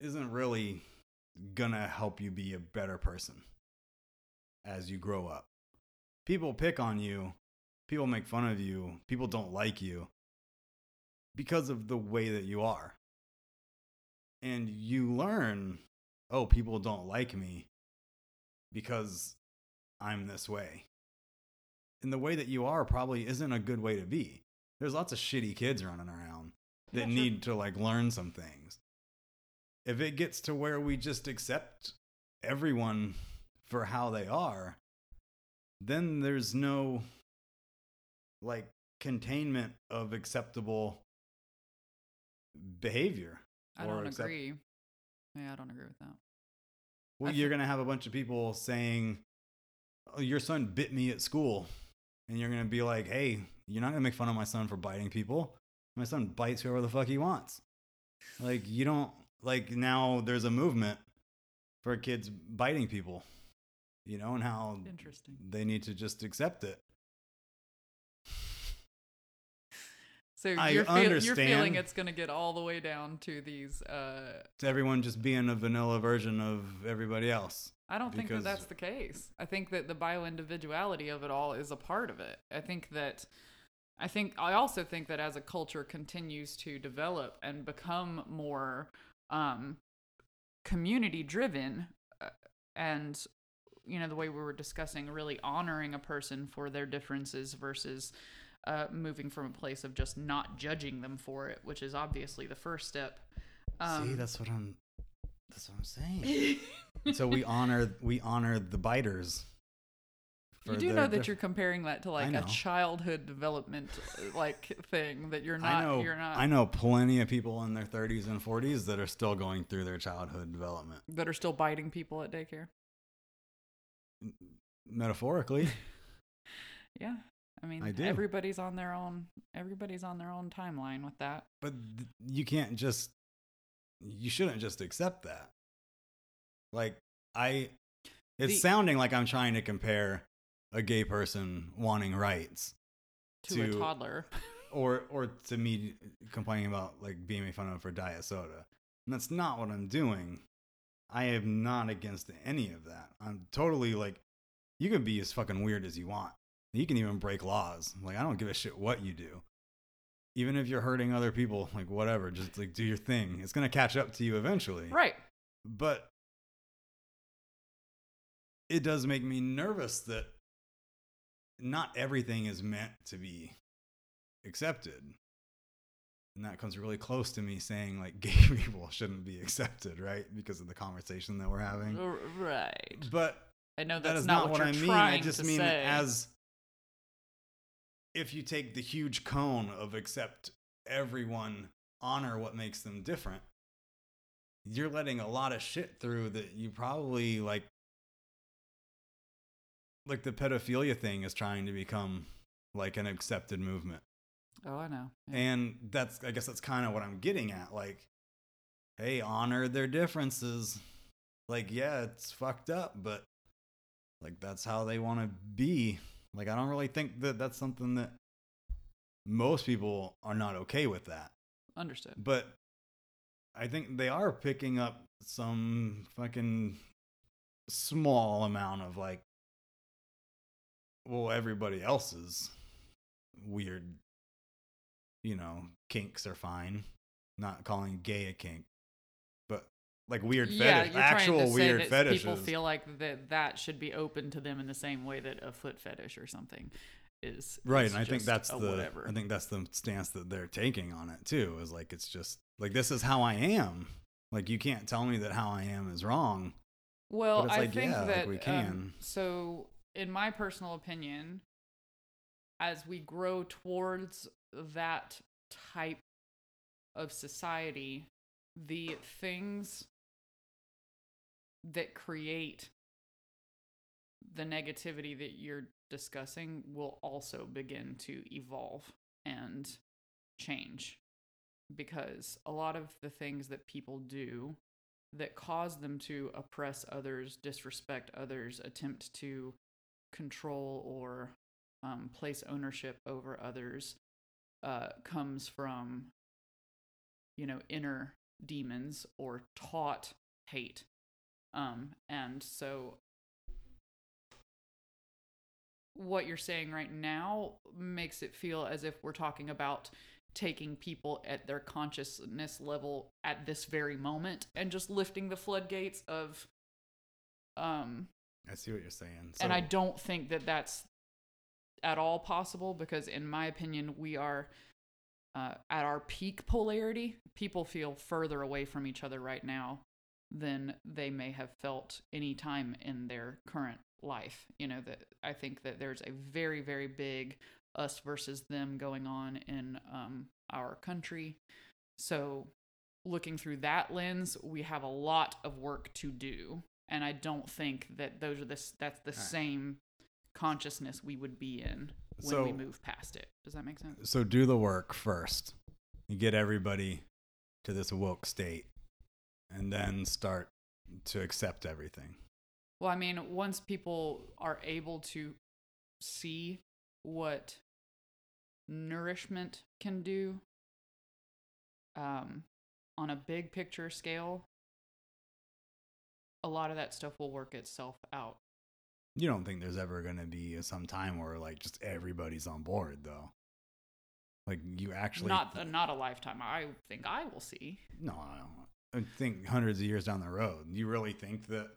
isn't really gonna help you be a better person as you grow up. People pick on you, people make fun of you, people don't like you because of the way that you are. And you learn, oh, people don't like me because I'm this way. And the way that you are probably isn't a good way to be. There's lots of shitty kids running around that Yeah, sure. need to like learn some things. If it gets to where we just accept everyone for how they are, then there's no like containment of acceptable behavior. I or don't accept- agree. Yeah, I don't agree with that. Well, you're going to have a bunch of people saying, oh, Your son bit me at school. And you're going to be like, Hey, you're not going to make fun of my son for biting people. My son bites whoever the fuck he wants. Like, you don't, like, now there's a movement for kids biting people, you know, and how Interesting. they need to just accept it. So I you're, feel, you're feeling it's going to get all the way down to these. Uh, To everyone just being a vanilla version of everybody else. I don't think that that's the case. I think that the bio individuality of it all is a part of it. I think that. I think I also think that as a culture continues to develop and become more um, community driven, uh, and you know the way we were discussing, really honoring a person for their differences versus uh, moving from a place of just not judging them for it, which is obviously the first step. Um, See, that's what I'm, that's what I'm saying. so we honor we honor the biters You do know that diff- you're comparing that to like a childhood development like thing that you're not. I know You're not. I know plenty of people in their 30s and 40s that are still going through their childhood development. that are still biting people at daycare. Metaphorically, Yeah. I mean, I everybody's on their own. Everybody's on their own timeline with that. but th- you can't just you shouldn't just accept that. Like I it's The- sounding like I'm trying to compare a gay person wanting rights To, a toddler. or or to me complaining about like being made fun of for diet soda. And that's not what I'm doing. I am not against any of that. I'm totally like you can be as fucking weird as you want. You can even break laws. Like I don't give a shit what you do. Even if you're hurting other people, like whatever, just like do your thing. It's gonna catch up to you eventually. right. But it does make me nervous that not everything is meant to be accepted. And that comes really close to me saying like gay people shouldn't be accepted, right? Because of the conversation that we're having. Right. But I know that that's not, not, what, what you're I mean. I just mean say. as if you take the huge cone of accept everyone, honor what makes them different, you're letting a lot of shit through that you probably like. Like the pedophilia thing is trying to become like an accepted movement. Oh, I know. Yeah. And that's, I guess that's kind of what I'm getting at. Like, hey, honor their differences. Like, yeah, it's fucked up, but like, that's how they want to be. Like, I don't really think that that's something that most people are not okay with that. Understood. But I think they are picking up some fucking small amount of like, well, everybody else's weird, you know, kinks are fine. Not calling gay a kink, like weird yeah, fetish, actual trying to say weird fetishes. People feel like that that should be open to them in the same way that a foot fetish or something is. right, and I think that's the whatever. I think that's the stance that they're taking on it too. Is like it's just like this is how I am. Like you can't tell me that how I am is wrong. Well, I like, think yeah, like, that we um, can. so, in my personal opinion, as we grow towards that type of society, the things that create the negativity that you're discussing will also begin to evolve and change because a lot of the things that people do that cause them to oppress others, disrespect others, attempt to control or um, place ownership over others uh, comes from, you know, inner demons or taught hate. Um, and so what you're saying right now makes it feel as if we're talking about taking people at their consciousness level at this very moment and just lifting the floodgates of um I see what you're saying. and I don't think that that's at all possible because in my opinion we are uh, at our peak polarity people feel further away from each other right now than they may have felt any time in their current life. You know that i think that there's a very very big us versus them going on in um, our country. So looking through that lens we have a lot of work to do and i don't think that those are the that's the Alright. same consciousness we would be in when So- we move past it. Does that make sense? So do the work first. You get everybody to this woke state, and then start to accept everything. Well, I mean, once people are able to see what nourishment can do um, on a big picture scale, a lot of that stuff will work itself out. You don't think there's ever going to be some time where like just everybody's on board though. Like you actually not uh, not a lifetime. I think I will see. No, I think hundreds of years down the road. You really think that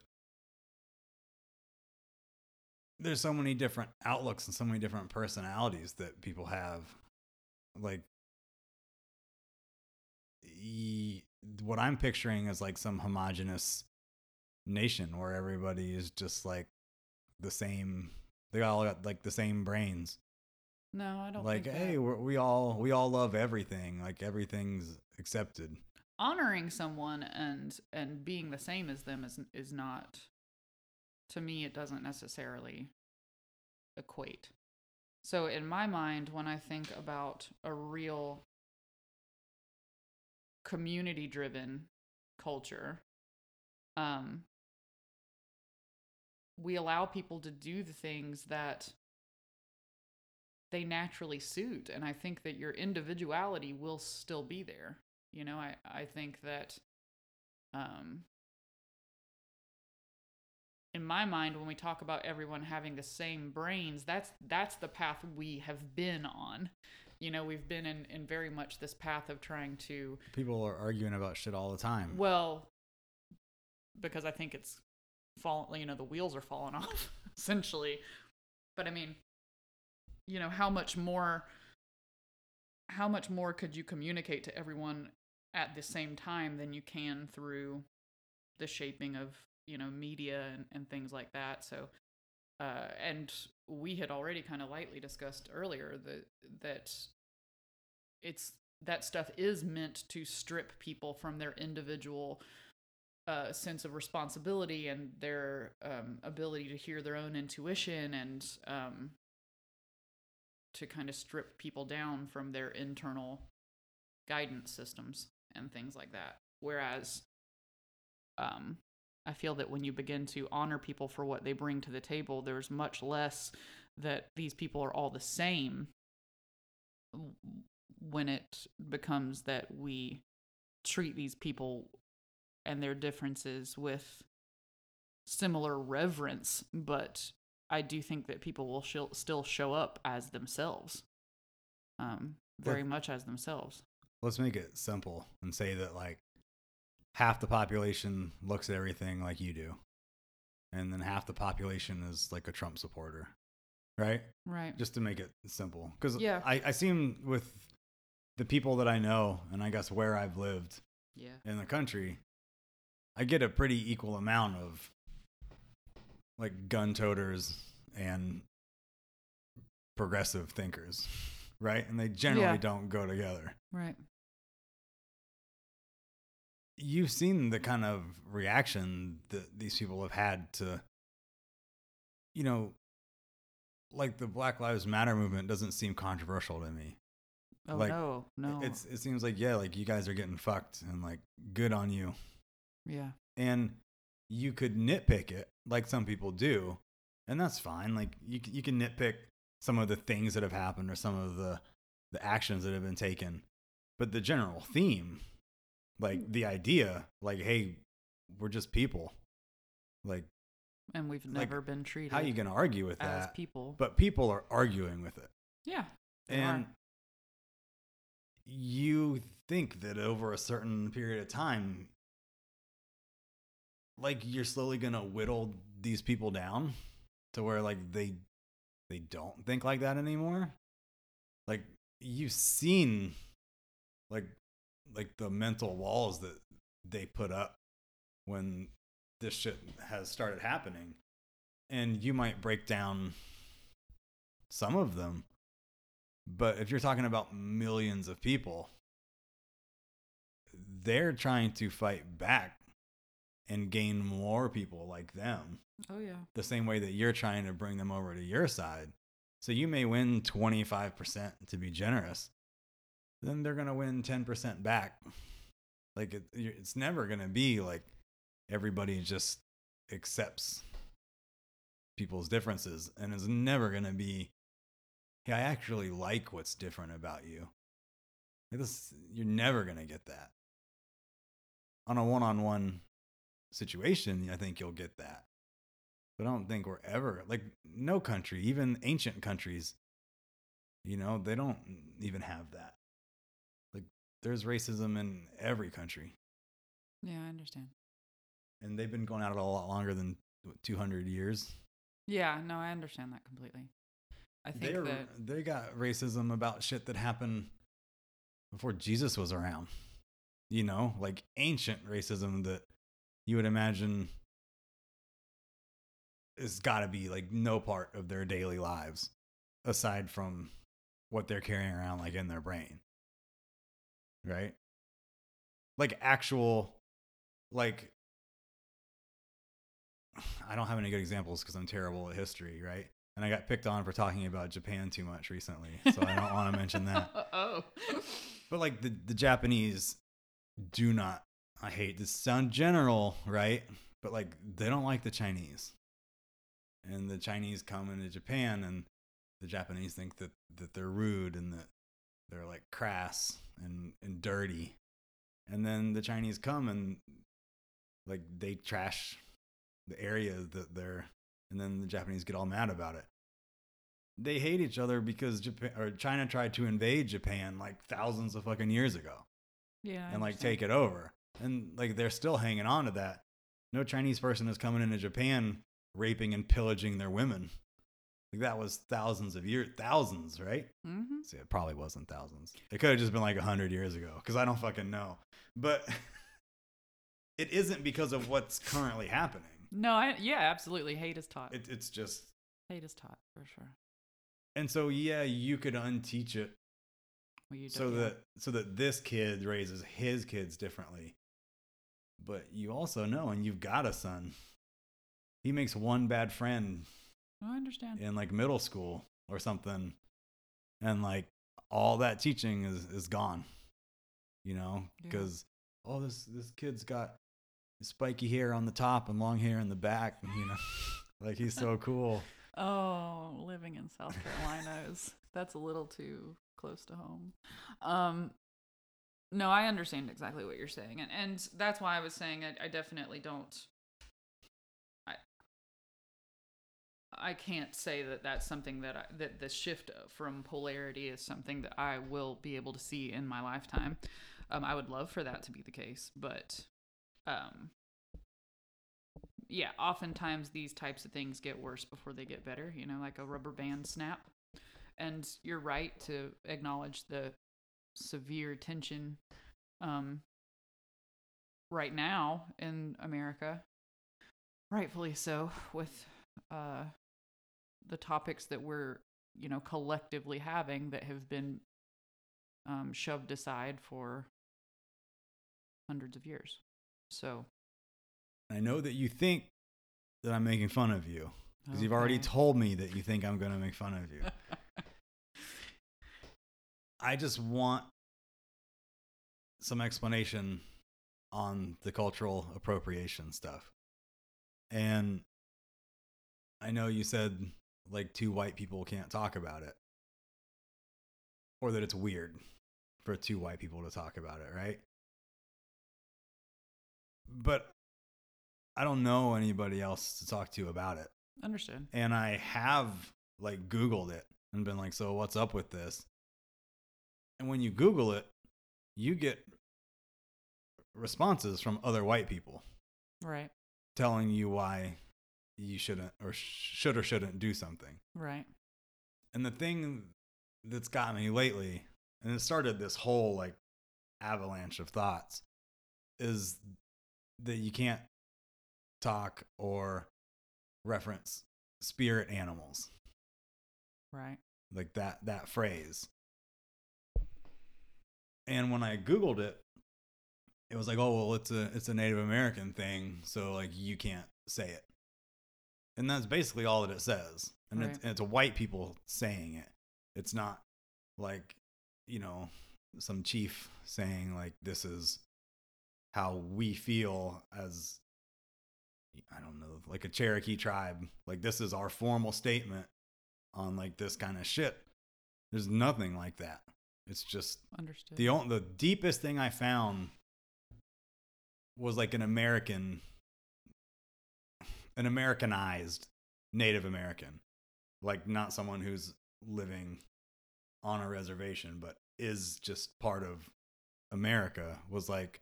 there's so many different outlooks and so many different personalities that people have. Like, e- what I'm picturing is like some homogenous nation where everybody is just like the same They all got like the same brains. No, I don't Like, think hey, we all we all love everything. Like everything's accepted. Honoring someone and and being the same as them is is not to me it doesn't necessarily equate. So in my mind when I think about a real community driven culture um we allow people to do the things that they naturally suit and i think that your individuality will still be there you know i i think that um in my mind when we talk about everyone having the same brains that's that's the path we have been on you know we've been in in very much this path of trying to People are arguing about shit all the time. well because i think it's falling you know the wheels are falling off essentially but i mean you know how much more how much more could you communicate to everyone at the same time than you can through the shaping of you know media and, and things like that. So uh, and we had already kind of lightly discussed earlier that that it's that stuff is meant to strip people from their individual uh, sense of responsibility and their um, ability to hear their own intuition and um, to kind of strip people down from their internal guidance systems and things like that. Whereas, um, I feel that when you begin to honor people for what they bring to the table, there's much less that these people are all the same when it becomes that we treat these people and their differences with similar reverence, but I do think that people will shil- still show up as themselves, um, very Well- much as themselves. Let's make it simple and say that like half the population looks at everything like you do, and then half the population is like a Trump supporter, right? Right. Just to make it simple, because Yeah. I I seem with the people that I know, and I guess where I've lived Yeah. in the country, I get a pretty equal amount of like gun toters and progressive thinkers, right? And they generally Yeah. don't go together. Right. You've seen the kind of reaction that these people have had to, you know, like the Black Lives Matter movement doesn't seem controversial to me. Oh Like, no, no. It's it seems like yeah, like you guys are getting fucked and like good on you. yeah. and you could nitpick it like some people do and that's fine like you, you can nitpick some of the things that have happened or some of the the actions that have been taken but the general theme like mm. the idea like hey we're just people like And we've like, never been treated how are you gonna argue with as that people. but people are arguing with it yeah. and are. you think that over a certain period of time like you're slowly gonna whittle these people down to where like they they don't think like that anymore like you've seen like like the mental walls that they put up when this shit has started happening and you might break down some of them but if you're talking about millions of people, they're trying to fight back and gain more people like them, oh yeah. the same way that you're trying to bring them over to your side. So you may win 25% to be generous. Then they're going to win 10% back. Like it, it's never going to be like everybody just accepts people's differences and is never going to be hey, I actually like what's different about you. This, you're never gonna get that. On a one-on-one situation, I think you'll get that. But I don't think we're ever like no country, even ancient countries, you know, they don't even have that. There's racism in every country, Yeah, I understand. and they've been going at it a lot longer than 200 years. Yeah, no, I understand that completely. I think They're, that they got racism about shit that happened before Jesus was around. You know, like ancient racism that you would imagine is got to be like no part of their daily lives aside from what they're carrying around like in their brain. Right? Like actual like I don't have any good examples because I'm terrible at history, right? And I got picked on for talking about Japan too much recently, so I don't want to mention that. oh. But like the, the Japanese do not I hate to sound general, right? But like they don't like the Chinese. And the Chinese come into Japan and the Japanese think that, that they're rude and that they're like crass and, and dirty. And then the Chinese come and like they trash the area that they're and then the Japanese get all mad about it. They hate each other because Japan or China tried to invade Japan like thousands of fucking years ago Yeah. I and like understand. take it over. And like they're still hanging on to that. No Chinese person is coming into Japan raping and pillaging their women. Like that was thousands of years, thousands, right? Mhm. See, it probably wasn't thousands. It could have just been like a hundred years ago, because I don't fucking know. But it isn't because of what's currently happening. No, I yeah, absolutely. Hate is taught. It, it's just, Hate is taught for sure. and so yeah, you could unteach it Well, so yeah. that so that this kid raises his kids differently. But you also know, and you've got a son. He makes one bad friend I understand. in like middle school or something, and like all that teaching is is gone. You know, Yeah. because oh, this this kid's got spiky hair on the top and long hair in the back. You know, like he's so cool. Oh, living in South Carolina is that's a little too close to home. Um, no, I understand exactly what you're saying, and and that's why I was saying I, I definitely don't. I can't say that that's something that I, that the shift from polarity is something that I will be able to see in my lifetime. Um, I would love for that to be the case, but um, yeah, oftentimes these types of things get worse before they get better, you know, like a rubber band snap. And you're right to acknowledge the severe tension um, right now in America, rightfully so, with uh, the topics that we're, you know, collectively having that have been um, shoved aside for hundreds of years. So, I know that you think that I'm making fun of you because you've already told me that you think I'm going to make fun of you. I just want some explanation on the cultural appropriation stuff. And I know you said like two white people can't talk about it or that it's weird for two white people to talk about it, right? But I don't know anybody else to talk to about it Understood. and I have like Googled it and been like, so what's up with this? And when you Google it, you get responses from other white people Right. telling you why you shouldn't or should or shouldn't do something. Right. And the thing that's got me lately, and it started this whole like avalanche of thoughts, is that you can't talk or reference spirit animals Right. like that that phrase and when i googled it it was like oh well it's a it's a native american thing so like you can't say it and that's basically all that it says. And it's, Right. and it's a white people saying it. It's not like you know some chief saying like this is how we feel as i don't know like a cherokee tribe. Like this is our formal statement on like this kind of shit. There's nothing like that. It's just Understood. the the deepest thing I found was like an American, an Americanized Native American, like not someone who's living on a reservation, but is just part of America. Was like,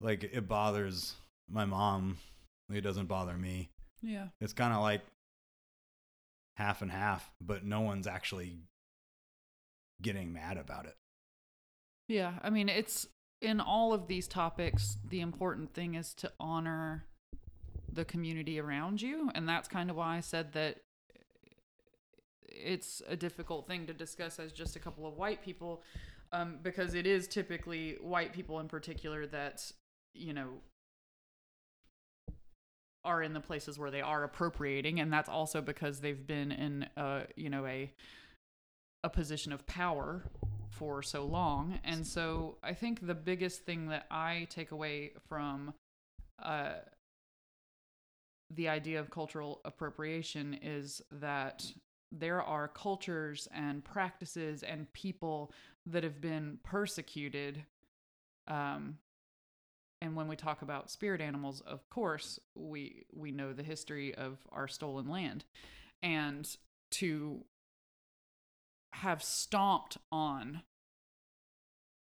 like it bothers my mom. It doesn't bother me. yeah. It's kind of like half and half, but no one's actually getting mad about it. Yeah, I mean, it's in all of these topics, the important thing is to honor the community around you. And that's kind of why I said that it's a difficult thing to discuss as just a couple of white people um, because it is typically white people in particular that you know are in the places where they are appropriating. And that's also because they've been in a you know a a position of power for so long. And so i think the biggest thing that i take away from uh the idea of cultural appropriation is that there are cultures and practices and people that have been persecuted um and when we talk about spirit animals of course we we know the history of our stolen land. And to have stomped on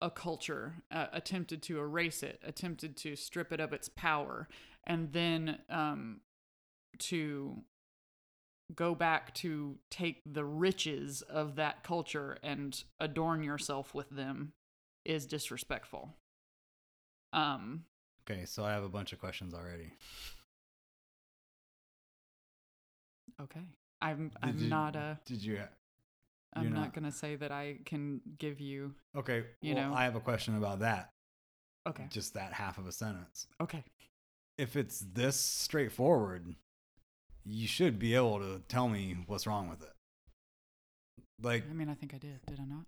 a culture uh, attempted to erase it attempted to strip it of its power and then um to go back to take the riches of that culture and adorn yourself with them is disrespectful um Okay, so I have a bunch of questions already. Okay. I'm Did I'm you- not a Did you? I'm not, not- gonna say that I can give you Okay, You well, know. I have a question about that. Okay. Just that half of a sentence. Okay. If it's this straightforward, you should be able to tell me what's wrong with it. Like, I mean I think I did, did I not?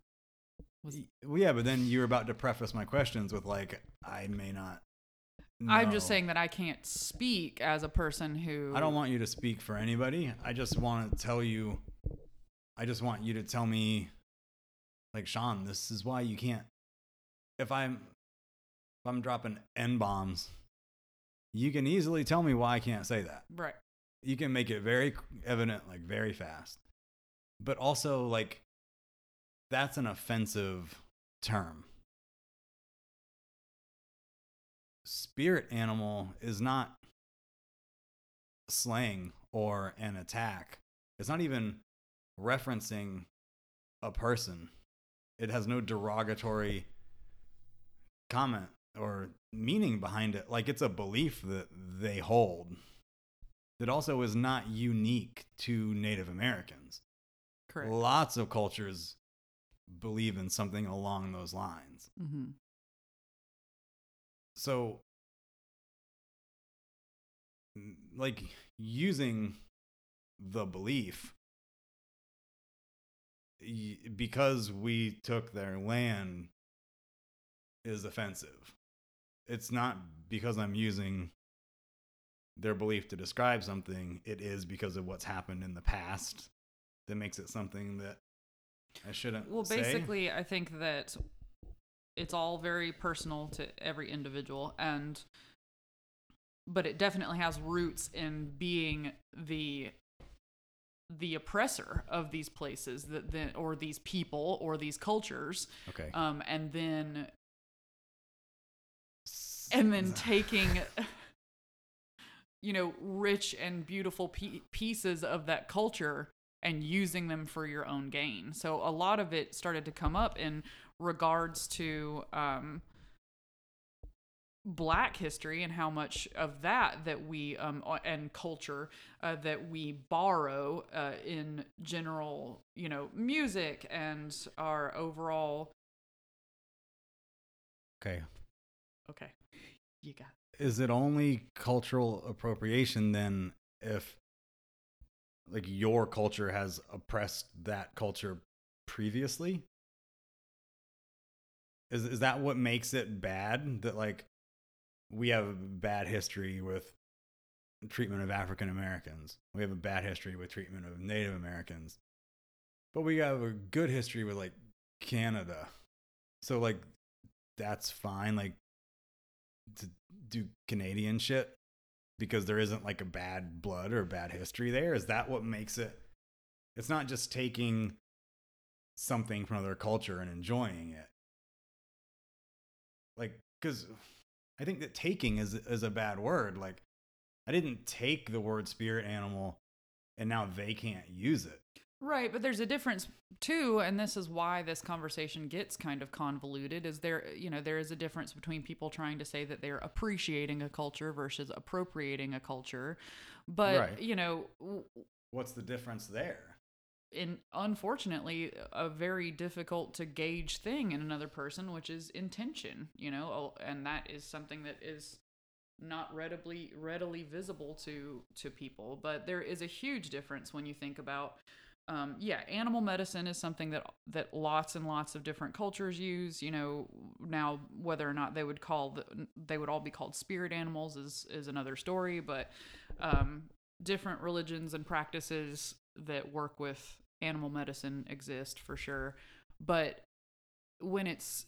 Was well, yeah, but then you were about to preface my questions with like, I may not. I'm just saying that I can't speak as a person who I don't want you to speak for anybody. I just want to tell you. I just want you to tell me, like Sean, this is why you can't. If I'm, if I'm dropping n bombs, you can easily tell me why I can't say that. Right. You can make it very evident, like very fast. But also, like, that's an offensive term. Spirit animal is not slang or an attack. It's not even referencing a person. It has no derogatory comment or meaning behind it. Like it's a belief that they hold that also is not unique to Native Americans. Correct. Lots of cultures believe in something along those lines. mm-hmm. So, like using the belief because we took their land is offensive. It's not because I'm using their belief to describe something, it is because of what's happened in the past that makes it something that I shouldn't Well, say. basically, I think that it's all very personal to every individual, and but it definitely has roots in being the the oppressor of these places that then or these people or these cultures okay. um and then and then taking you know rich and beautiful pe- pieces of that culture and using them for your own gain. So a lot of it started to come up in regards to um black history and how much of that that we um and culture uh, that we borrow uh, in general you know music and our overall okay. okay. You got is it only cultural appropriation then if like your culture has oppressed that culture previously? Is is that what makes it bad that like we have a bad history with treatment of African Americans? We have a bad history with treatment of Native Americans. But we have a good history with like Canada. So like that's fine. Like to do Canadian shit because there isn't like a bad blood or bad history there? Is that what makes it? It's not just taking something from another culture and enjoying it. Like, because I think that taking is is a bad word. Like, I didn't take the word spirit animal and now they can't use it. Right, but there's a difference too, and this is why this conversation gets kind of convoluted. Is there, you know, there is a difference between people trying to say that they're appreciating a culture versus appropriating a culture, but Right. you know, w- What's the difference there? in unfortunately a very difficult to gauge thing in another person, which is intention. You know, oh, and that is something that is not readily readily visible to to people but there is a huge difference when you think about um, yeah animal medicine is something that that lots and lots of different cultures use you know now whether or not they would call the, they would all be called spirit animals is is another story but um, different religions and practices that work with animal medicine exist for sure. But when it's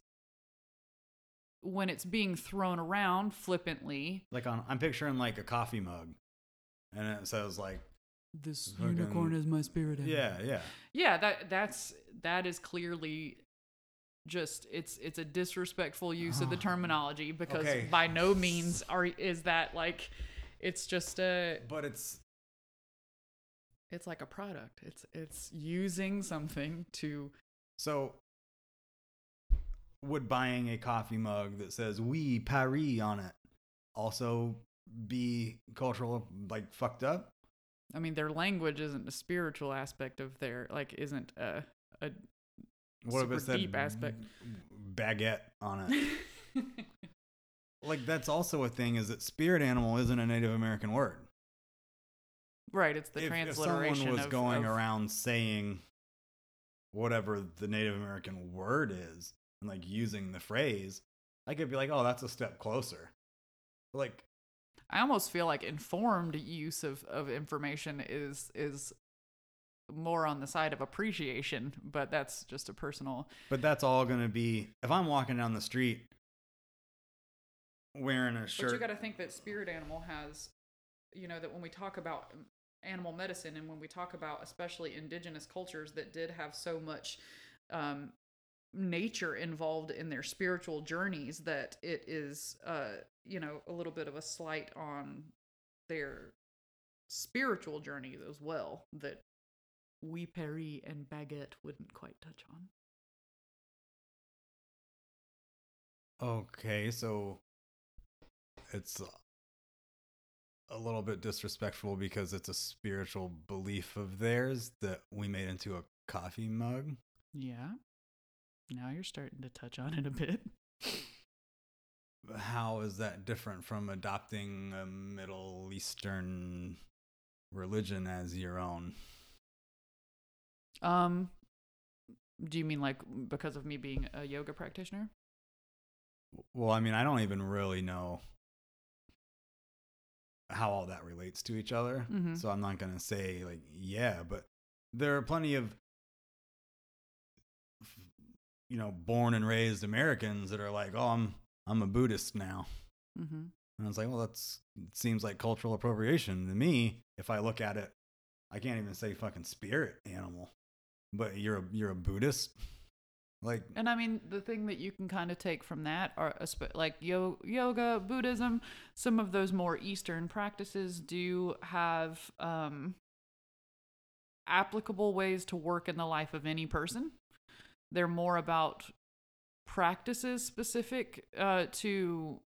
when it's being thrown around flippantly Like on, I'm picturing like a coffee mug, and it says like, this Fucking- unicorn is my spirit yeah, yeah. yeah that that's that is clearly just it's it's a disrespectful use of the terminology because Okay. by no means are is that like it's just a But it's it's like a product it's it's using something to so. Would buying a coffee mug that says "We Paris" on it also be cultural like fucked up? I mean their language isn't a spiritual aspect of their like isn't a a What if Super it said deep aspect. baguette on it? like that's also a thing. Is that spirit animal isn't a Native American word? right it's the if, if someone was of, going of- around saying whatever the Native American word is and like using the phrase, I could be like, oh, that's a step closer. Like, I almost feel like informed use of, of information is is more on the side of appreciation, but that's just a personal. but that's all going to be if I'm walking down the street wearing a shirt. But you got to think that spirit animal has, you know, that when we talk about animal medicine and when we talk about especially indigenous cultures that did have so much um, nature involved in their spiritual journeys that it is, uh, you know, a little bit of a slight on their spiritual journey as well that we Paris and baguette wouldn't quite touch on. Okay, so it's a little bit disrespectful because it's a spiritual belief of theirs that we made into a coffee mug. Yeah. Now you're starting to touch on it a bit. How is that different from adopting a Middle Eastern religion as your own? Um, do you mean like because of me being a yoga practitioner? Well, I mean, I don't even really know how all that relates to each other. Mhm. So I'm not going to say, like, yeah, but there are plenty of, you know, born and raised Americans that are like, oh, I'm, I'm a Buddhist now. Mm-hmm. And I was like, well, that's, seems like cultural appropriation to me. If I look at it, I can't even say fucking spirit animal, but you're a, you're a Buddhist. Like, And I mean, the thing that you can kind of take from that are like yo- yoga, Buddhism, some of those more Eastern practices do have um, applicable ways to work in the life of any person. They're more about practices specific uh, to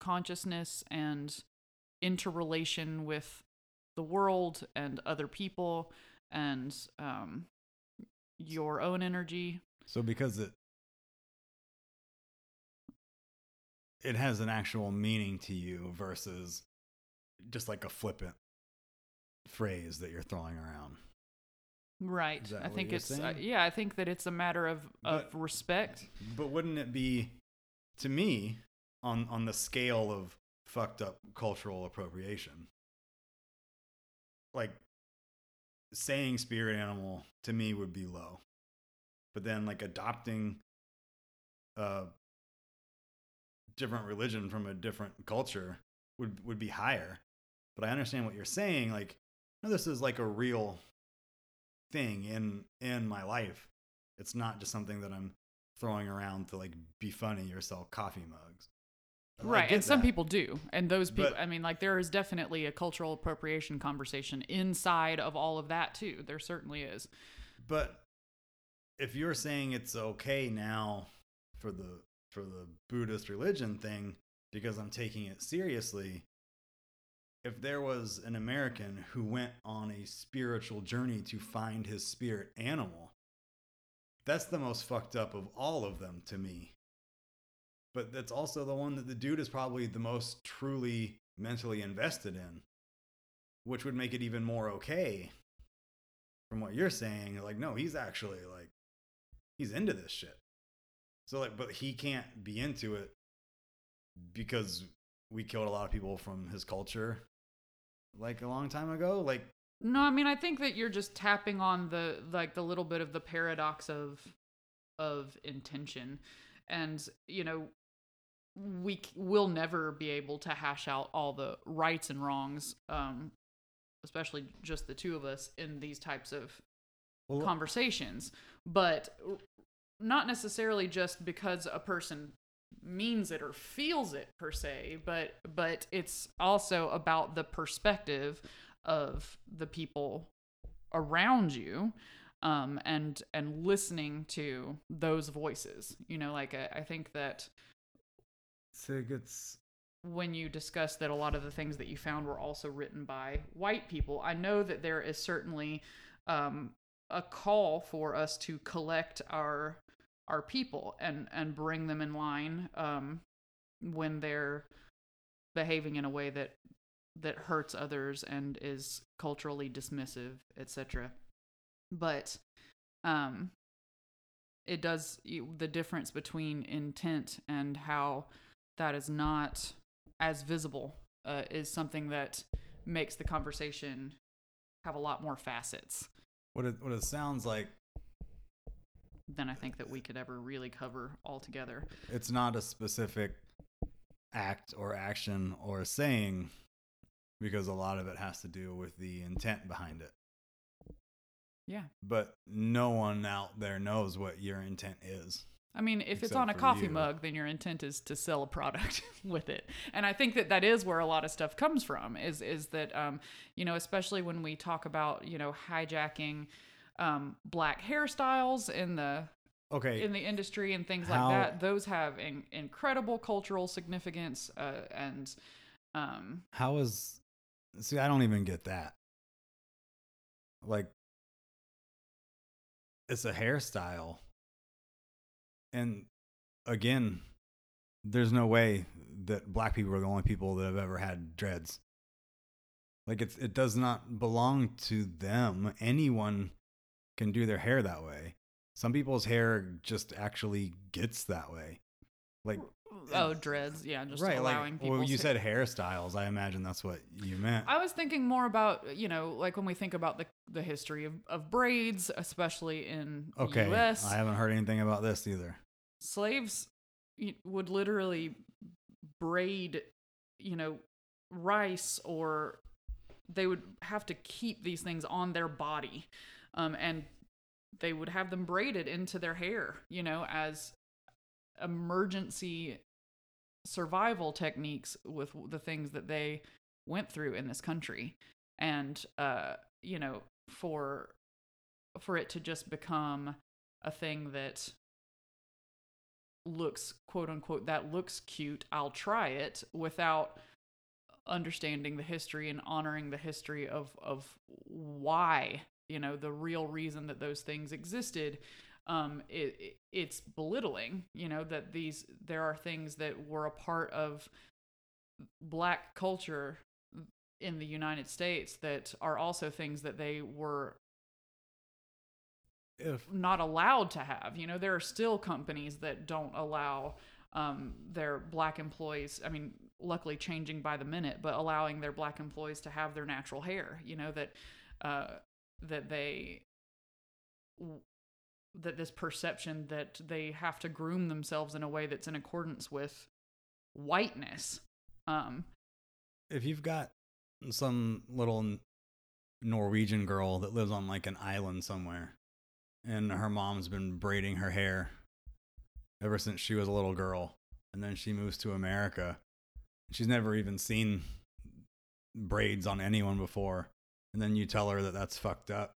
consciousness and interrelation with the world and other people and um, your own energy. So because it it has an actual meaning to you versus just like a flippant phrase that you're throwing around. Right. I think it's uh, yeah, I think that it's a matter of of But- respect. But wouldn't it be to me on on the scale of fucked up cultural appropriation? Like saying spirit animal to me would be low. But then like adopting a different religion from a different culture would would be higher. But I understand what you're saying like no, this is like a real thing in in my life. It's not just something that I'm throwing around to like be funny or sell coffee mugs. Right and some people do and those people But- i mean like there is definitely a cultural appropriation conversation inside of all of that too there certainly is But if you're saying it's okay now for the for the Buddhist religion thing because I'm taking it seriously, if there was an American who went on a spiritual journey to find his spirit animal, that's the most fucked up of all of them to me. But that's also the one that the dude is probably the most truly mentally invested in, which would make it even more okay from what you're saying, like, no, he's actually like, he's into this shit. So, like, but he can't be into it because we killed a lot of people from his culture, like a long time ago. Like, no i mean i think that you're just tapping on the like the little bit of the paradox of of intention and you know we will never be able to hash out all the rights and wrongs um especially just the two of us in these types of well, conversations, but not necessarily just because a person means it or feels it per se, but but it's also about the perspective of the people around you um and and listening to those voices. You know like i, I think that Sig, it's when you discussed that a lot of the things that you found were also written by white people, I know that there is certainly um, a call for us to collect our our people and and bring them in line um, when they're behaving in a way that that hurts others and is culturally dismissive, etc. But um, it does the difference between intent and how that is not as visible uh, is something that makes the conversation have a lot more facets what it what it sounds like. Than I think that we could ever really cover altogether. It's not a specific act or action or saying, because a lot of it has to do with the intent behind it. Yeah. But no one out there knows what your intent is. I mean, if it's on a coffee you. mug, then your intent is to sell a product with it. And I think that that is where a lot of stuff comes from is is that um, you know, especially when we talk about, you know, hijacking um, black hairstyles in the Okay. in the industry and things How- like that. Those have in, incredible cultural significance uh, and um, How is see? I don't even get that. Like, it's a hairstyle, and again, there's no way that black people are the only people that have ever had dreads. Like, it's it does not belong to them. Anyone can do their hair that way. Some people's hair just actually gets that way. Like, eh, oh dreads, yeah, just right, allowing like, people. well, you said hairstyles. I imagine that's what you meant. I was thinking more about you know like when we think about the the history of, of braids, especially in Okay. the U.S. I haven't heard anything about this either. slaves would literally braid, you know, rice or they would have to keep these things on their body. Um, and they would have them braided into their hair, you know, as emergency survival techniques with the things that they went through in this country. And, uh, you know, for for it to just become a thing that looks quote unquote that looks cute i'll try it without understanding the history and honoring the history of of why you know the real reason that those things existed um it, it it's belittling you know that these there are things that were a part of black culture in the united states that are also things that they were If not allowed to have. You know, there are still companies that don't allow um, their black employees. I mean, luckily changing by the minute, but allowing their black employees to have their natural hair. You know that uh, that they that this perception that they have to groom themselves in a way that's in accordance with whiteness. Um, if you've got some little Norwegian girl that lives on like an island somewhere, and her mom's been braiding her hair ever since she was a little girl, and then she moves to America, She's never even seen braids on anyone before, and then you tell her that that's fucked up.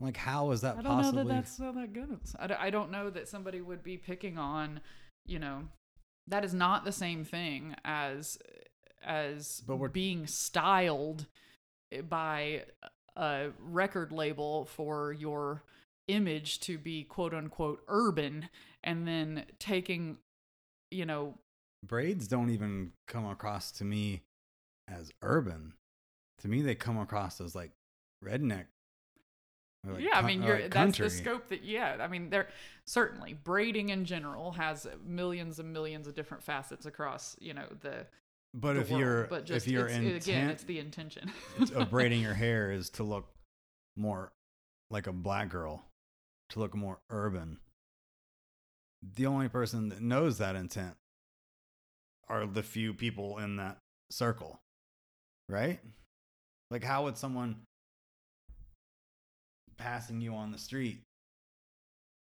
Like, how is that I don't possibly? know that that's how that goes. I, d- I don't know that somebody would be picking on, you know, that is not the same thing as as But we're- being styled by a record label for your image to be quote unquote urban and then taking you know braids don't even come across to me as urban. To me, they come across as like redneck. like, yeah, I mean, you're like, that's the scope that yeah. I mean, there certainly braiding in general has millions and millions of different facets across you know the. But the if world, you're but just if your it's, intent again, it's the intention of braiding your hair is to look more like a black girl, to look more urban. The only person that knows that intent are the few people in that circle, right? Like, how would someone passing you on the street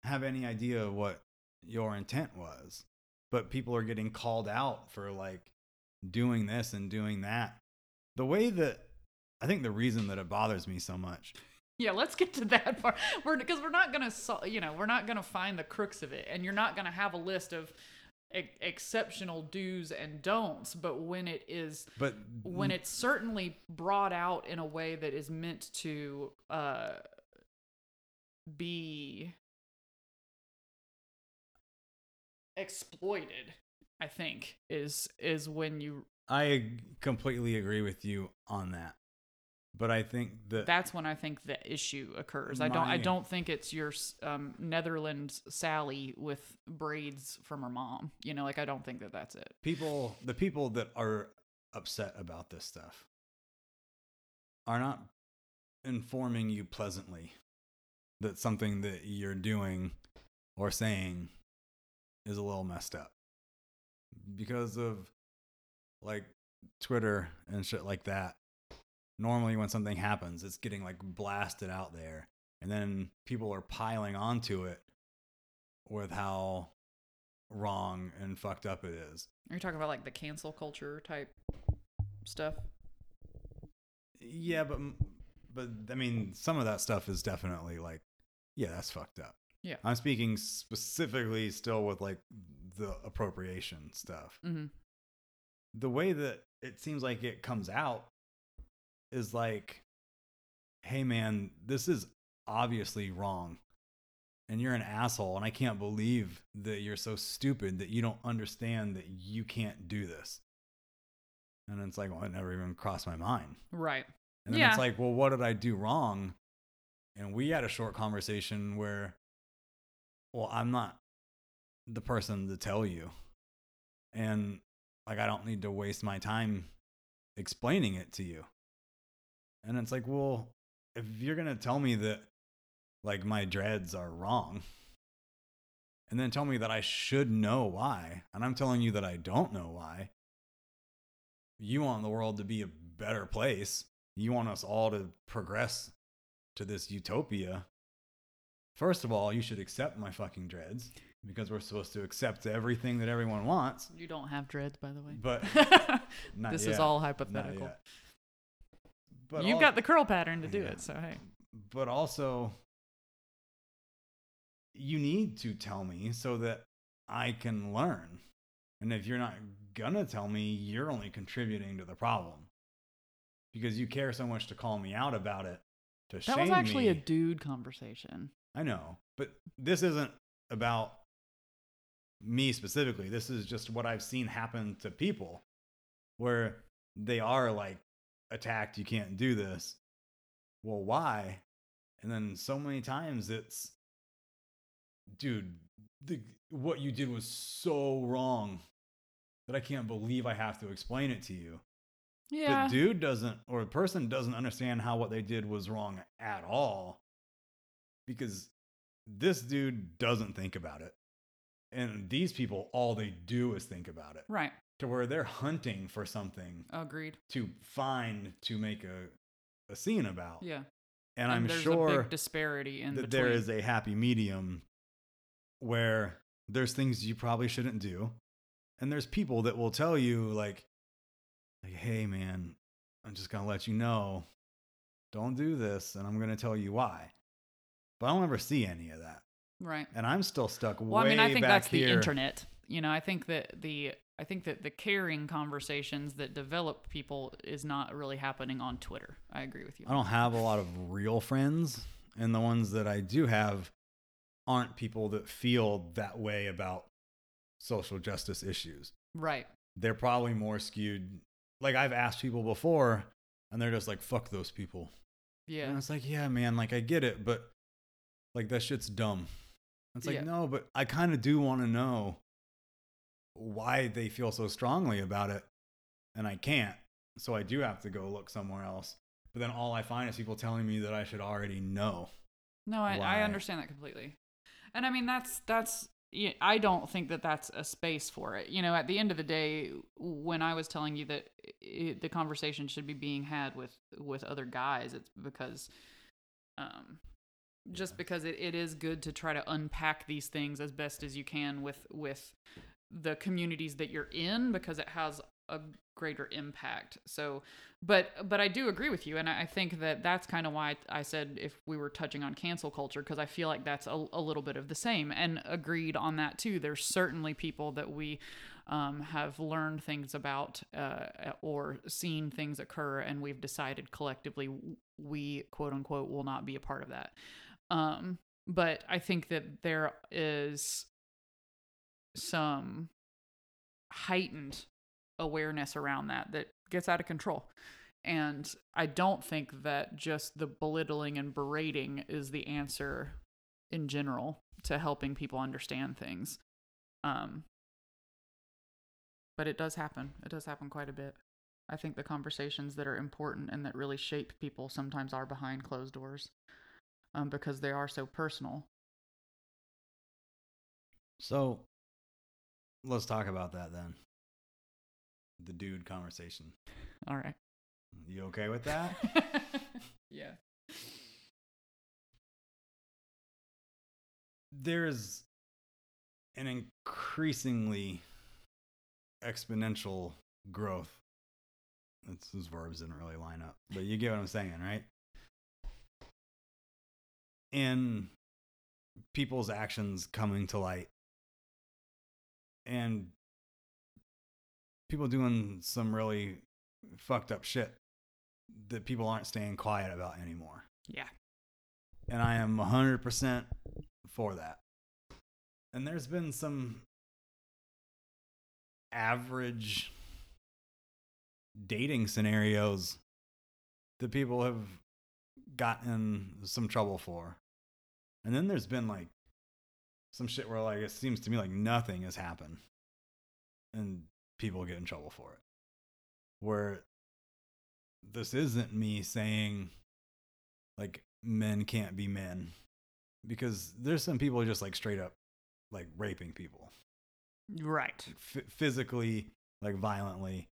have any idea what your intent was? But people are getting called out for like doing this and doing that. The way that I think the reason that it bothers me so much Yeah, let's get to that part. We're because we're not gonna, you know, we're not gonna find the crooks of it, and you're not gonna have a list of e- exceptional do's and don'ts. But when it is, but when it's certainly brought out in a way that is meant to uh, be exploited, I think is is when you. I completely agree with you on that. But I think that That's when I think the issue occurs. I don't. I don't think it's your um, Netherlands Sally with braids from her mom. You know, like I don't think that that's it. people the people that are upset about this stuff are not informing you pleasantly that something that you're doing or saying is a little messed up because of like Twitter and shit like that. Normally, when something happens, it's getting like blasted out there, and then people are piling onto it with how wrong and fucked up it is. Are you talking about like the cancel culture type stuff? Yeah, but but I mean, some of that stuff is definitely like, yeah, that's fucked up. Yeah. I'm speaking specifically still with like the appropriation stuff. Mm-hmm. The way that it seems like it comes out is like, hey man, this is obviously wrong. And you're an asshole, and I can't believe that you're so stupid that you don't understand that you can't do this. And it's like, well, it never even crossed my mind. Right. And then Yeah. it's like, well, what did I do wrong? And we had a short conversation where, well, I'm not the person to tell you. And like, I don't need to waste my time explaining it to you. And it's like, well, if you're going to tell me that like my dreads are wrong, and then tell me that I should know why, and I'm telling you that I don't know why, you want the world to be a better place. You want us all to progress to this utopia. First of all, you should accept my fucking dreads because we're supposed to accept everything that everyone wants. You don't have dreads, by the way. But this yet. is all hypothetical. But You've got the curl pattern to do Yeah. it, so hey. but also you need to tell me so that I can learn. And if you're not gonna tell me, you're only contributing to the problem. Because you care so much to call me out about it, to That shame was actually a dude conversation. I know, but this isn't about me specifically. This is just what I've seen happen to people where they are like attacked, you can't do this. Well, why? And then so many times it's dude, the, what you did was so wrong that I can't believe I have to explain it to you. Yeah. The dude doesn't, or the person doesn't understand how what they did was wrong at all because this dude doesn't think about it. And these people, all they do is think about it right. To where they're hunting for something Agreed. to find to make a, a scene about. Yeah. And, I'm there's a sure big disparity in that between. there is a happy medium where there's things you probably shouldn't do. And there's people that will tell you, like, like, hey man, I'm just gonna let you know, don't do this, and I'm gonna tell you why. But I don't ever see any of that, Right. and I'm still stuck Well, way I mean, I think that's the internet. You know, I think that the I think that the caring conversations that develop people is not really happening on Twitter. I agree with you. I don't have a lot of real friends, and the ones that I do have aren't people that feel that way about social justice issues. Right. They're probably more skewed. Like I've asked people before, and they're just like, "Fuck those people." Yeah. And it's like, yeah, man, like I get it, but like that shit's dumb. It's like, Yeah. no, but I kind of do want to know why they feel so strongly about it, and I can't. So I do have to go look somewhere else. But then all I find is people telling me that I should already know. No, I, I understand that completely. And I mean, that's that's. I don't think that that's a space for it. You know, at the end of the day, when I was telling you that i the conversation should be being had with with other guys, it's because, um, just because it, it is good to try to unpack these things as best as you can with with the communities that you're in because it has a greater impact. So, but but I do agree with you, and I think that that's kind of why I said if we were touching on cancel culture because I feel like that's a, a little bit of the same, and agreed on that too. There's certainly people that we um, have learned things about uh, or seen things occur, and we've decided collectively we quote unquote will not be a part of that. Um, but I think that there is some heightened awareness around that that gets out of control. And I don't think that just the belittling and berating is the answer in general to helping people understand things. Um, but it does happen. It does happen quite a bit. I think the conversations that are important and that really shape people sometimes are behind closed doors um, because they are so personal. So let's talk about that then. The dude conversation. All right. You okay with that? yeah. There's an increasingly exponential growth. That's, those verbs didn't really line up, but you get what I'm saying, right? In people's actions coming to light and people doing some really fucked up shit that people aren't staying quiet about anymore. Yeah. And I am 100% for that. And there's been some average dating scenarios that people have gotten some trouble for. And then there's been like some shit where like it seems to me like nothing has happened and people get in trouble for it. Where this isn't me saying like men can't be men because there's some people just like straight up like raping people Right. F- physically like violently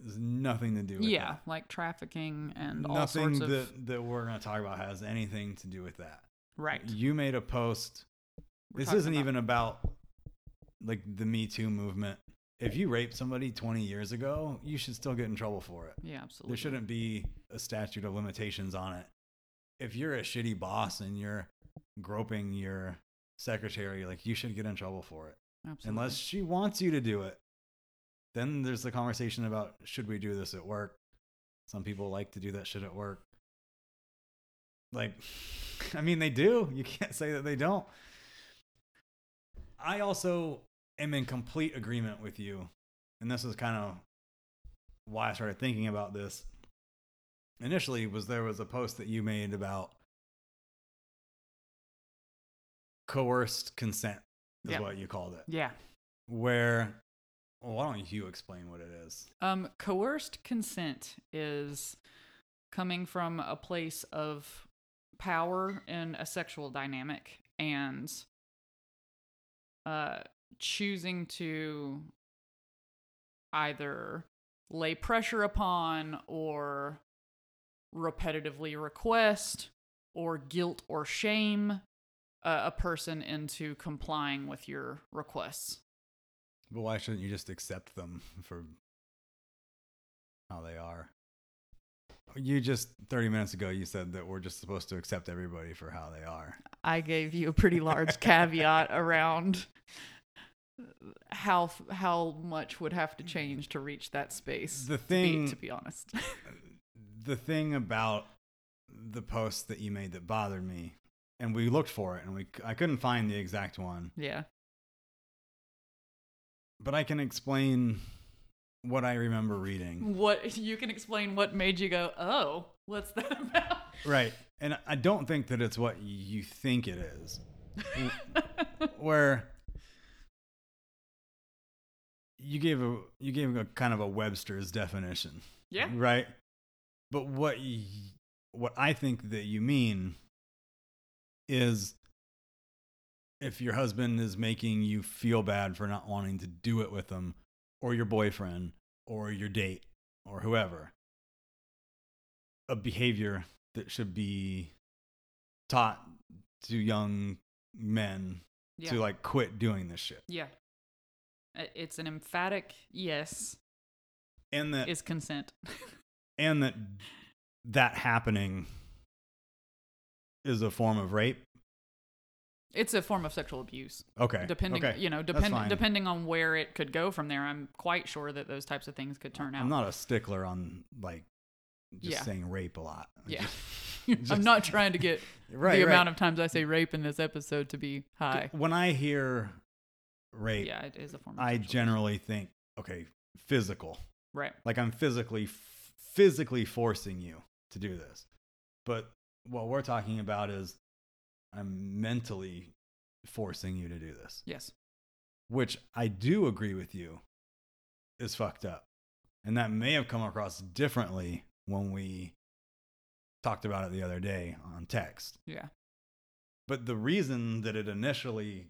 there's nothing to do with Yeah, that. like trafficking and all nothing sorts of that that we're going to talk about has anything to do with that right. you made a post We're this isn't about- even about like the me too movement. If you raped somebody 20 years ago you should still get in trouble for it. Yeah, absolutely. there shouldn't be a statute of limitations on it. If you're a shitty boss and you're groping your secretary like you should get in trouble for it. Absolutely. unless she wants you to do it then there's the conversation about should we do this at work? Some people like to do that shit at work. Like i mean they do. You can't say that they don't i also am in complete agreement with you and this is kind of why i started thinking about this initially was there was a post that you made about coerced consent is Yeah. what you called it yeah. where well, why don't you explain what it is Um, coerced consent is coming from a place of power in a sexual dynamic and uh, choosing to either lay pressure upon or repetitively request or guilt or shame uh, a person into complying with your requests. but why shouldn't you just accept them for how they are. You just 30 minutes ago you said that we're just supposed to accept everybody for how they are. I gave you a pretty large caveat around how how much would have to change to reach that space. The to be- thing- to be honest. the thing about the post that you made that bothered me and we looked for it and we I couldn't find the exact one, yeah. but I can explain what I remember reading. What you can explain what made you go, "Oh, what's that about?" Right. And I don't think that it's what you think it is. Where you gave a you gave a kind of a Webster's definition. yeah. Right? But what y- what I think that you mean is if your husband is making you feel bad for not wanting to do it with them or your boyfriend or your date or whoever a behavior that should be taught to young men Yeah. to like quit doing this shit yeah. It's an emphatic yes and that is consent. and that that happening is a form of rape It's a form of sexual abuse. okay Depending, okay. you know, That's depend, depending on where it could go from there, I'm quite sure that those types of things could turn out. i'm not a stickler on like just Yeah. saying rape a lot Yeah. Just- I'm not trying to get right, the right. amount of times I say rape in this episode to be high. when i hear rape Yeah, it is a form i sexual abuse. generally think okay physical Right. like i'm physically physically forcing you to do this but what we're talking about is i'm mentally forcing you to do this Yes. which i do agree with you is fucked up and that may have come across differently when we talked about it the other day on text Yeah. but the reason that it initially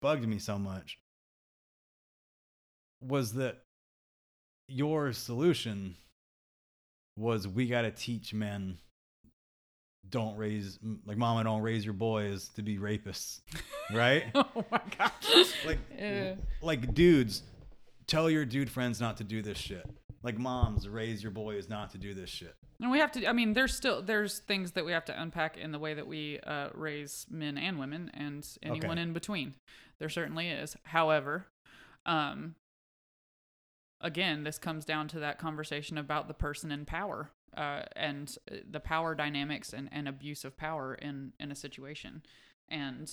bugged me so much was that your solution was we got to teach men don't raise like mama don't raise your boys to be rapists right oh my god. like Yeah. like dudes tell your dude friends not to do this shit like moms raise your boys not to do this shit And we have to. I mean, there's still there's things that we have to unpack in the way that we uh, raise men and women and anyone Okay. in between. There certainly is. However, um, again, this comes down to that conversation about the person in power uh, and the power dynamics and, and abuse of power in in a situation. And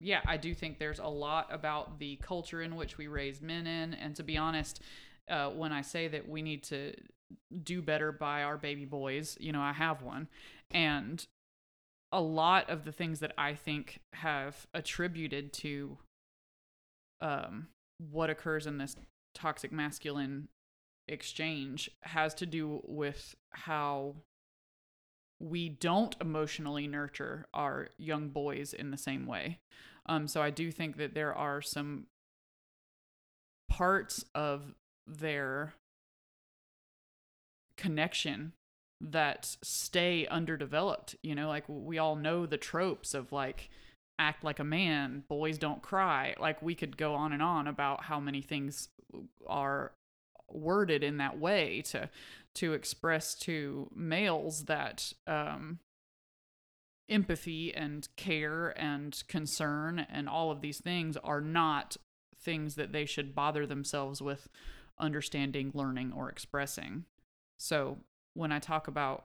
yeah, I do think there's a lot about the culture in which we raise men in. And to be honest, uh, when I say that we need to do better by our baby boys. You know, I have one. And a lot of the things that I think have attributed to um, what occurs in this toxic masculine exchange has to do with how we don't emotionally nurture our young boys in the same way. Um, so I do think that there are some parts of their connection that stay underdeveloped. You know, like we all know the tropes of like act like a man, boys don't cry. Like we could go on and on about how many things are worded in that way to to express to males that um empathy and care and concern and all of these things are not things that they should bother themselves with understanding, learning, or expressing. So when I talk about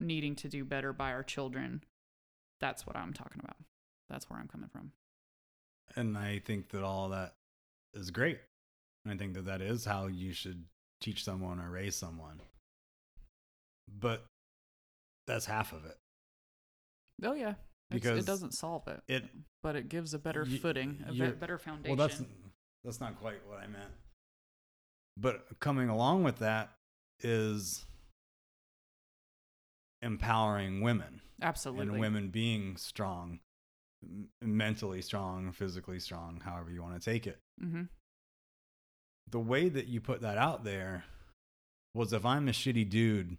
needing to do better by our children, that's what I'm talking about. That's where I'm coming from. and i think that all that is great and i think that that is how you should teach someone or raise someone but that's half of it Oh yeah, It's- Because it doesn't solve it, it but it gives a better Y- footing, a be- better foundation. Well, that's that's not quite what I meant. But coming along with that is empowering women absolutely and women being strong, mentally strong, physically strong, however you want to take it. Mm-hmm. The way that you put that out there was if I'm a shitty dude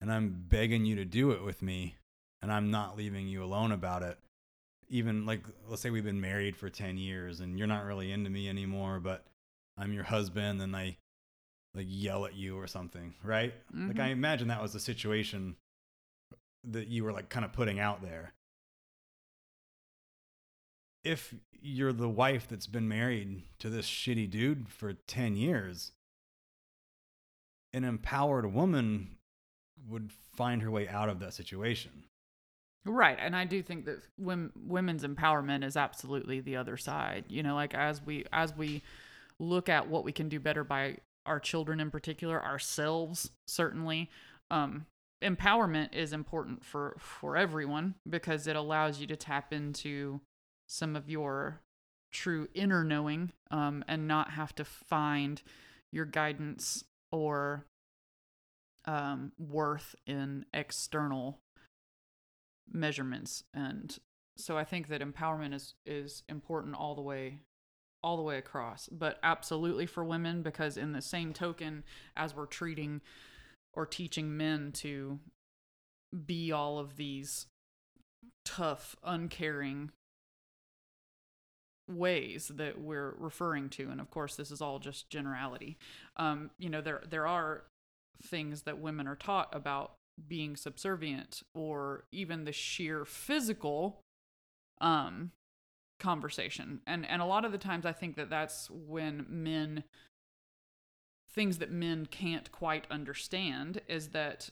and I'm begging you to do it with me and I'm not leaving you alone about it, even like let's say we've been married for 10 years and you're not really into me anymore but i'm your husband and i like yell at you or something, right? Like Mhm. I imagine that was the situation that you were like kind of putting out there. If you're the wife that's been married to this shitty dude for 10 years, an empowered woman would find her way out of that situation. Right, and I do think that women, women's empowerment is absolutely the other side. You know, like as we as we look at what we can do better by our children in particular, ourselves certainly. Um, empowerment is important for for everyone because it allows you to tap into some of your true inner knowing um, and not have to find your guidance or um, worth in external measurements. And so i think that empowerment is is important all the way all the way across but absolutely for women because in the same token as we're treating or teaching men to be all of these tough uncaring ways that we're referring to and of course this is all just generality. Um you know there there are things that women are taught about being subservient or even the sheer physical um conversation. And and a lot of the times i think that that's when men things that men can't quite understand is that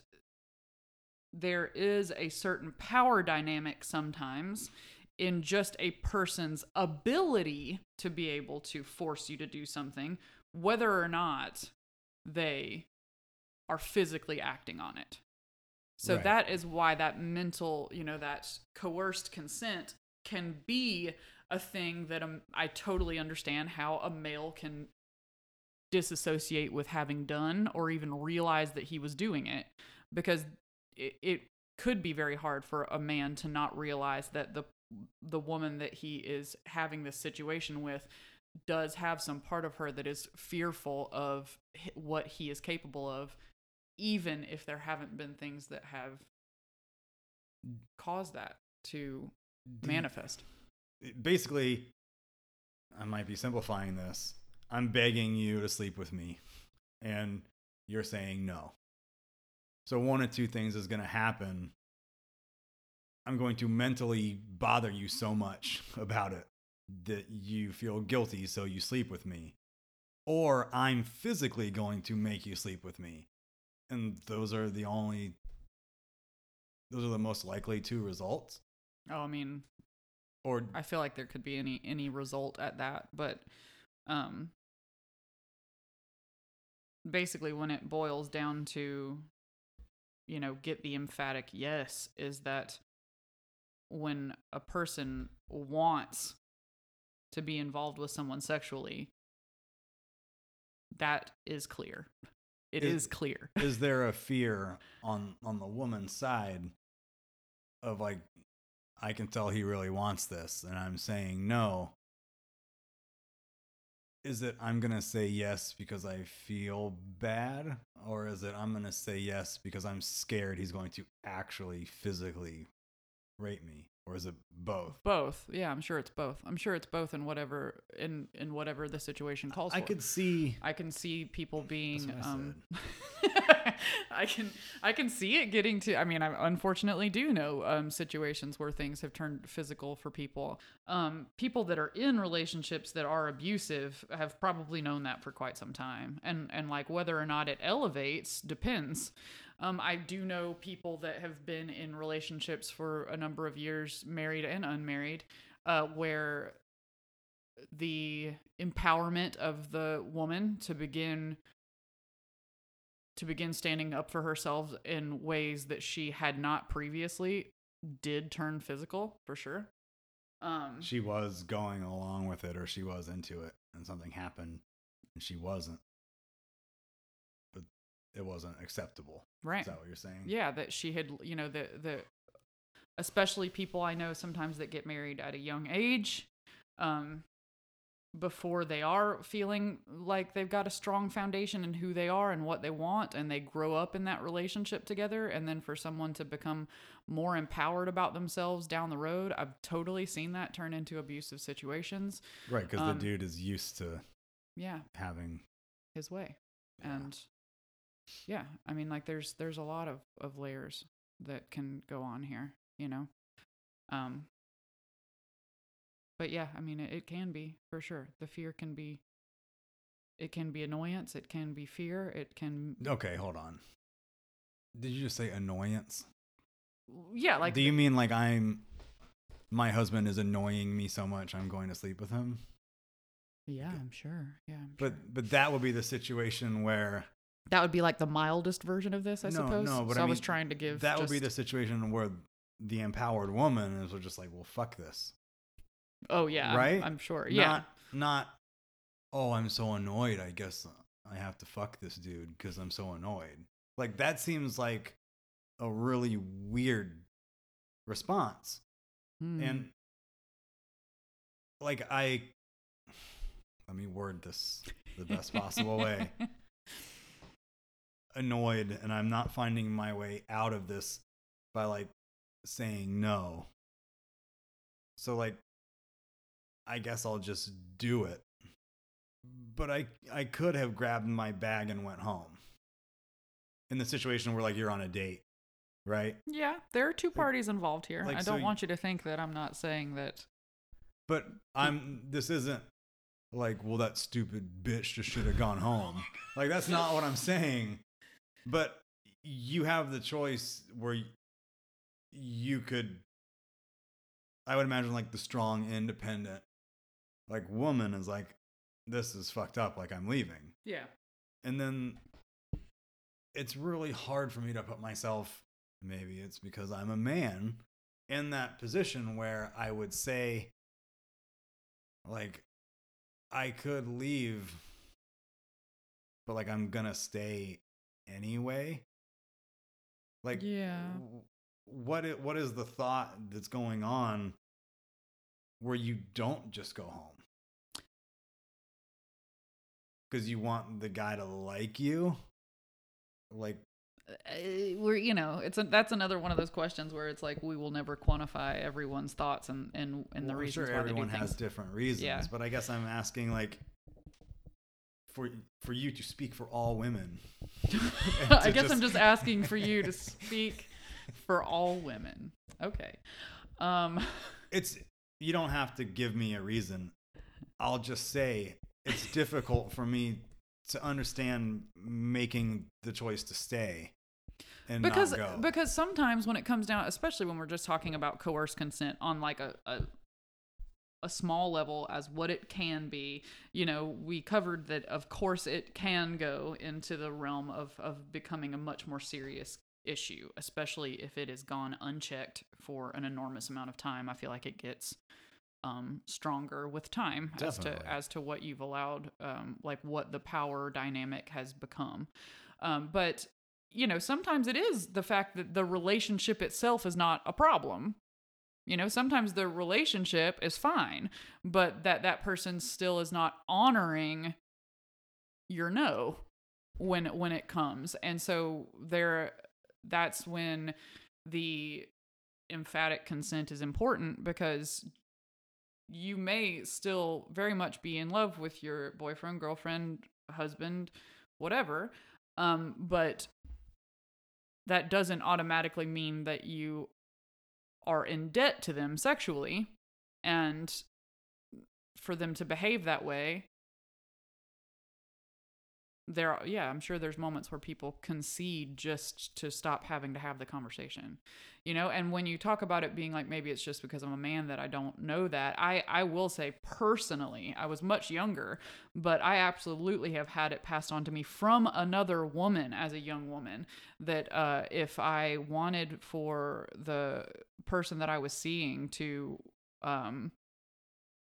there is a certain power dynamic sometimes in just a person's ability to be able to force you to do something whether or not they are physically acting on it so Right. that is why that mental, you know, that coerced consent can be a thing that um, I totally understand how a male can disassociate with having done or even realize that he was doing it because it, it could be very hard for a man to not realize that the the woman that he is having this situation with does have some part of her that is fearful of what he is capable of even if there haven't been things that have caused that to manifest. basically i might be simplifying this. I'm begging you to sleep with me. And you're saying no. So one of two things is going to happen i'm going to mentally bother you so much about it that you feel guilty so you sleep with me. Or i'm physically going to make you sleep with me. And those are the only those are the most likely two results. Oh, I mean, or I feel like there could be any any result at that, but um basically when it boils down to you know, get the emphatic yes is that when a person wants to be involved with someone sexually that is clear. It Is- is clear. is there a fear on on the woman's side of like I can tell he really wants this and I'm saying no is it I'm going to say yes because I feel bad or is it I'm going to say yes because I'm scared he's going to actually physically rape me or is it both Both. Yeah, I'm sure it's both. I'm sure it's both in whatever in in whatever the situation calls I for. could see I can see people being what I um I can I can see it getting to I mean I unfortunately do know um situations where things have turned physical for people. Um people that are in relationships that are abusive have probably known that for quite some time. And and like whether or not it elevates depends. Um, I do know people that have been in relationships for a number of years, married and unmarried, uh, where the empowerment of the woman to begin to begin standing up for herself in ways that she had not previously did turn physical for sure. Um, she was going along with it or she was into it and something happened and she wasn't it wasn't acceptable right. is that what you're saying Yeah, that she had, you know, the the especially people I know sometimes that get married at a young age, um, before they are feeling like they've got a strong foundation in who they are and what they want, and they grow up in that relationship together, and then for someone to become more empowered about themselves down the road, I've totally seen that turn into abusive situations. Right, because Um, the dude is used to Yeah, having his way. Yeah. and yeah i mean like there's there's a lot of of layers that can go on here you know um but yeah i mean it, it can be for sure the fear can be it can be annoyance it can be fear it can Okay, hold on. Did you just say annoyance? yeah like Do you mean like I'm my husband is annoying me so much I'm going to sleep with him? yeah i'm sure yeah I'm But sure. but that would be the situation where that would be like the mildest version of this i no, suppose no, but so I, I, was trying to give that would be the situation where the empowered woman is just like, well, fuck this, oh yeah I'm- right? i'm, sure yeah Not not. Oh, I'm so annoyed. I guess I have to fuck this dude because I'm so annoyed. Like that seems like a really weird response. Hmm. and like i let me word this the best possible way annoyed and i'm not finding my way out of this by like saying no so like i guess i'll just do it but i i could have grabbed my bag and went home in the situation where like you're on a date right Yeah, there are two parties involved here. like, I don't y- want you to think that I'm not saying that. But I'm this isn't like, well, that stupid bitch just should have gone home. Like that's not what I'm saying. But you have the choice where you could I would imagine like the strong, independent, like woman is like, this is fucked up, like I'm leaving. Yeah. And then it's really hard for me to put myself, maybe it's because I'm a man, in that position where I would say, like, I could leave, but like I'm gonna stay anyway. Like, Yeah. what i- what is the thought that's going on where you don't just go home? Because you want the guy to like you, like Uh, we're you know it's a, that's another one of those questions where it's like we will never quantify everyone's thoughts and and, and the Well, reasons sure why everyone has different reasons, Yeah. but I guess I'm asking like for for you to speak for all women. I guess I'm just asking for you to speak for all women. Okay. Um It's you don't have to give me a reason. I'll just say it's difficult for me to understand making the choice to stay and because not go. because sometimes when it comes down especially when we're just talking about coerced consent on like a, a a small level as what it can be. You know we covered that of course it can go into the realm of of becoming a much more serious issue especially if it is gone unchecked for an enormous amount of time. I feel like it gets um stronger with time as to as to what you've allowed um like what the power dynamic has become. Um but you know sometimes it is the fact that the relationship itself is not a problem you know sometimes the relationship is fine but that that person still is not honoring your no when when it comes. And so there that's when the emphatic consent is important because you may still very much be in love with your boyfriend girlfriend husband whatever um but that doesn't automatically mean that you are in debt to them sexually and for them to behave that way there are, yeah i'm sure there's moments where people concede just to stop having to have the conversation you know? And when you talk about it being like maybe it's just because i'm a man that i don't know that i i will say personally i was much younger but i absolutely have had it passed on to me from another woman as a young woman that uh if i wanted for the person that i was seeing to um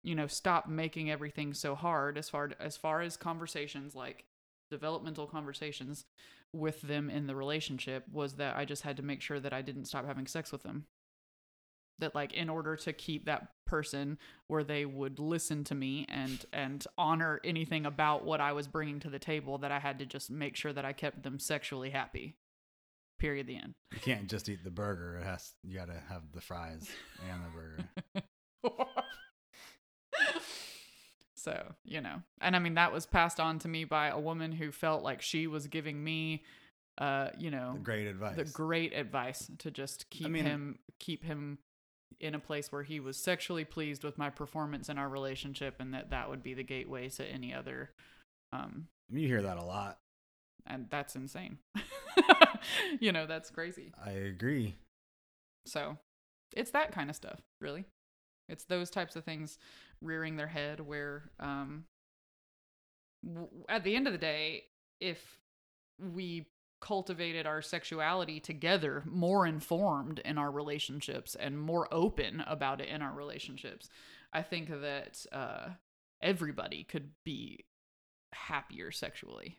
you know stop making everything so hard as far as far as conversations like developmental conversations with them in the relationship was that I just had to make sure that I didn't stop having sex with them. That like in order to keep that person where they would listen to me and and honor anything about what I was bringing to the table that I had to just make sure that I kept them sexually happy. Period the end. you can't just eat the burger. It has you got to have the fries and the burger. So, you know, and I mean, that was passed on to me by a woman who felt like she was giving me, uh, you know, Great advice. the great advice to just keep mean- him, keep him in a place where he was sexually pleased with my performance in our relationship and that that would be the gateway to any other, um, you hear that a lot. and that's insane. you know, that's crazy. I agree. So it's that kind of stuff, really. It's those types of things rearing their head where, um, w- at the end of the day, if we cultivated our sexuality together, more informed in our relationships and more open about it in our relationships, I think that uh, everybody could be happier sexually.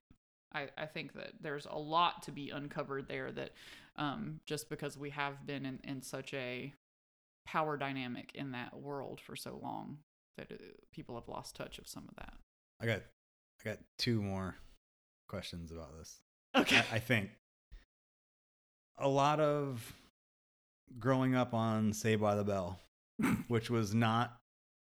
I, I think that there's a lot to be uncovered there that um, just because we have been in, in such a power dynamic in that world for so long that uh, people have lost touch of some of that. I got I got two more questions about this. Okay. I, I think a lot of growing up on Saved by the Bell, which was not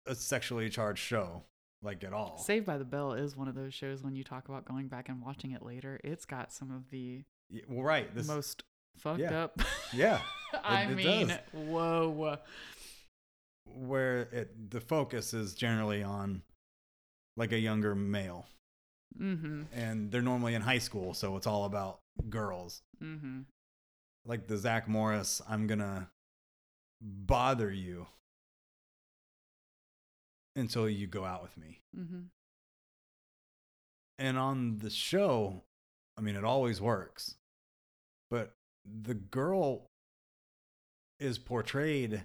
a sexually charged show, like at all. Saved by the Bell is one of those shows when you talk about going back and watching it later, it's got some of the Y- well, right. This, most fucked yeah. up. yeah, I it mean, does. whoa. where it the focus is generally on like a younger male, Mm-hmm. and they're normally in high school, so it's all about girls. Mm-hmm. Like the Zach Morris, I'm gonna bother you until you go out with me. Mm-hmm. And on the show, I mean, it always works. But the girl is portrayed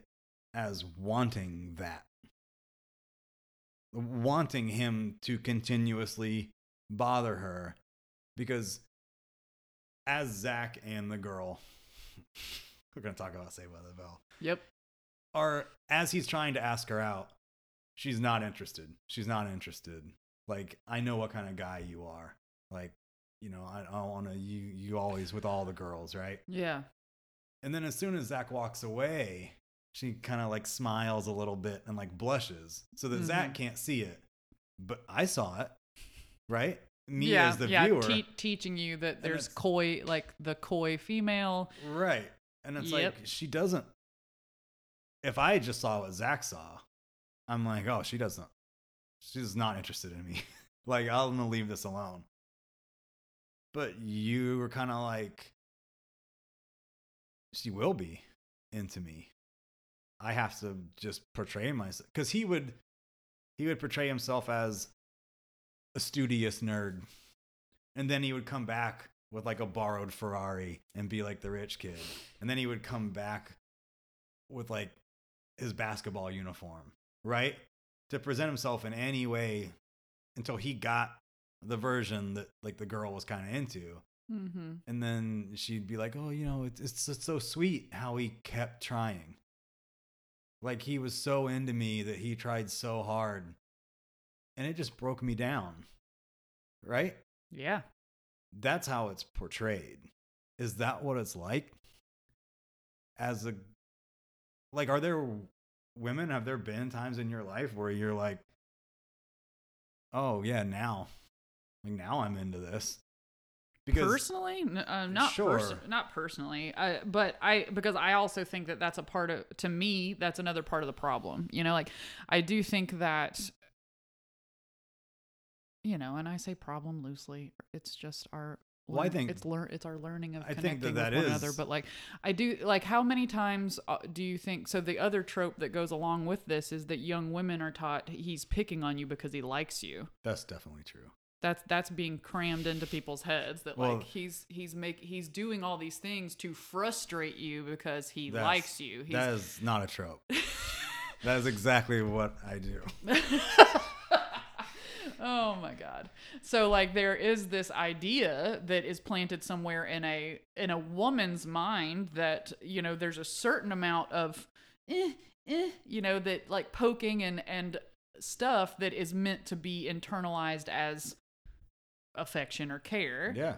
as wanting that, wanting him to continuously bother her because as Zach and the girl, we're going to talk about Saved by the Bell, Yep. are as he's trying to ask her out, she's not interested. She's not interested. Like I know what kind of guy you are. Like you know, I, I want to you you always with all the girls, right? Yeah. And then as soon as Zach walks away, she kind of like smiles a little bit and like blushes so that Zach Mhm. can't see it, but I saw it, right? Me yeah, as the yeah, viewer, te- teaching you that there's coy, like the coy female. right? And it's Yep. like she doesn't. If I just saw what Zach saw, I'm like, oh, she doesn't. She's not interested in me. like, I'm gonna leave this alone. But you were kind of like, she will be into me. I have to just portray myself because he would, he would portray himself as a studious nerd, and then he would come back with like a borrowed Ferrari and be like the rich kid, and then he would come back with like his basketball uniform, right? To present himself in any way until he got the version that like the girl was kind of into. Mm-hmm. And then she'd be like, "Oh, you know, it's it's just so sweet how he kept trying. Like he was so into me that he tried so hard, and it just broke me down. Right? Yeah. That's how it's portrayed. Is that what it's like? As a like, are there women? Have there been times in your life where you're like, "Oh yeah, now, like now I'm into this." Because personally uh, not Sure. pers- not personally I, but i because i also think that that's a part of to me that's another part of the problem you know like i do think that you know and i say problem loosely it's just our Well, I think- it's learn it's our learning of I think connecting that that with one another but like i do like how many times uh, do you think so the other trope that goes along with this is that young women are taught he's picking on you because he likes you That's definitely true. That's that's being crammed into people's heads that Well- like he's he's make he's doing all these things to frustrate you because he likes you. He's, That is not a trope. that is exactly what I do. oh my god. So like there is this idea that is planted somewhere in a in a woman's mind that you know there's a certain amount of eh, eh, you know that like poking and and stuff that is meant to be internalized as affection or care. Yeah.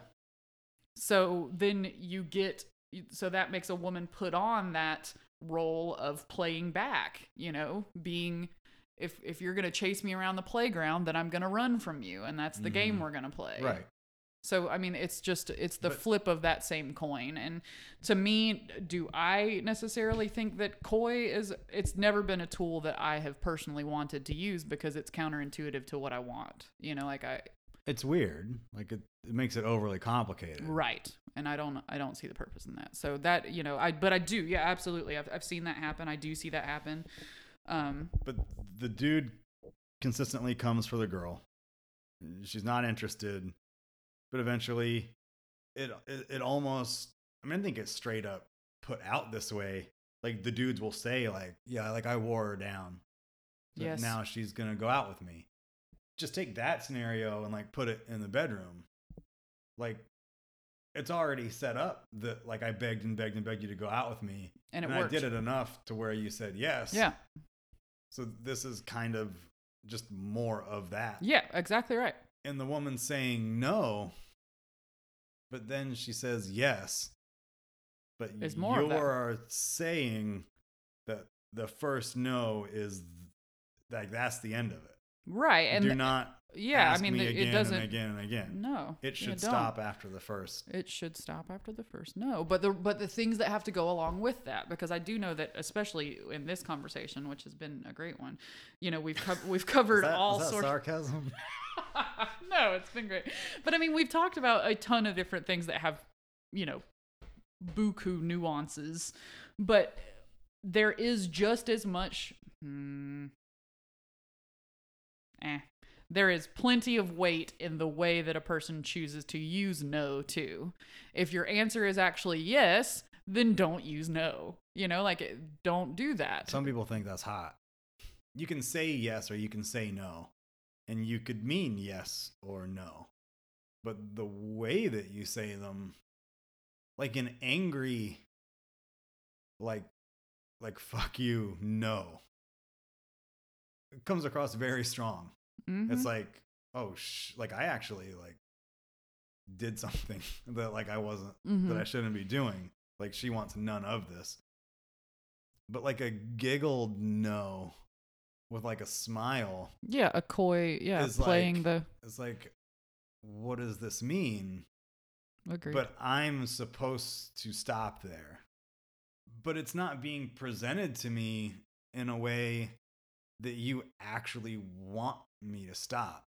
So then you get so that makes a woman put on that role of playing back, you know, being if if you're gonna chase me around the playground, then I'm gonna run from you, and that's the game Mhm. we're gonna play. Right. So I mean, it's just it's the But- flip of that same coin. And to me, do I necessarily think that coy is? It's never been a tool that I have personally wanted to use because it's counterintuitive to what I want. You know, like I It's weird. Like it, it makes it overly complicated. right, and I don't I don't see the purpose in that. So that you know, I but I do, yeah, absolutely. I've I've seen that happen. I do see that happen. Um, But the dude consistently comes for the girl. She's not interested. But eventually it it, it almost I mean I think it's straight up put out this way. Like the dudes will say like, yeah, like I wore her down. But Yes. now she's going to go out with me. Just take that scenario and like put it in the bedroom. Like it's already set up that like I begged and begged and begged you to go out with me. and it and worked. I did it enough to where you said yes. Yeah, So this is kind of just more of that. yeah, exactly right. And the woman saying no, but then she says yes. But Is more you're saying that the first no is like that's the end of it. Right, and Do not yeah, I mean, me it, again it doesn't. and again and again. No, It should stop after the first. It should stop after the first no, but the but the things that have to go along with that, because I do know that, especially in this conversation, which has been a great one, you know, we've co- we've covered that- all is that sorts. sarcasm. no, it's been great, but I mean, we've talked about a ton of different things that have, you know, buku nuances, but there is just as much. Hmm, eh. There is plenty of weight in the way that a person chooses to use no to. If your answer is actually yes, then don't use no. You know, like don't do that. Some people think that's hot. You can say yes or you can say no. And you could mean yes or no. But the way that you say them, like an angry, like, like fuck you, no, comes across very strong. Mhm. It's like, oh, sh- like I actually like did something that like I wasn't that I Mhm. shouldn't be doing. Like she wants none of this. But like a giggled no with like a smile yeah, a coy, yeah, playing like- the It's like what does this mean? agree. But I'm supposed to stop there. But it's not being presented to me in a way that you actually want me to stop.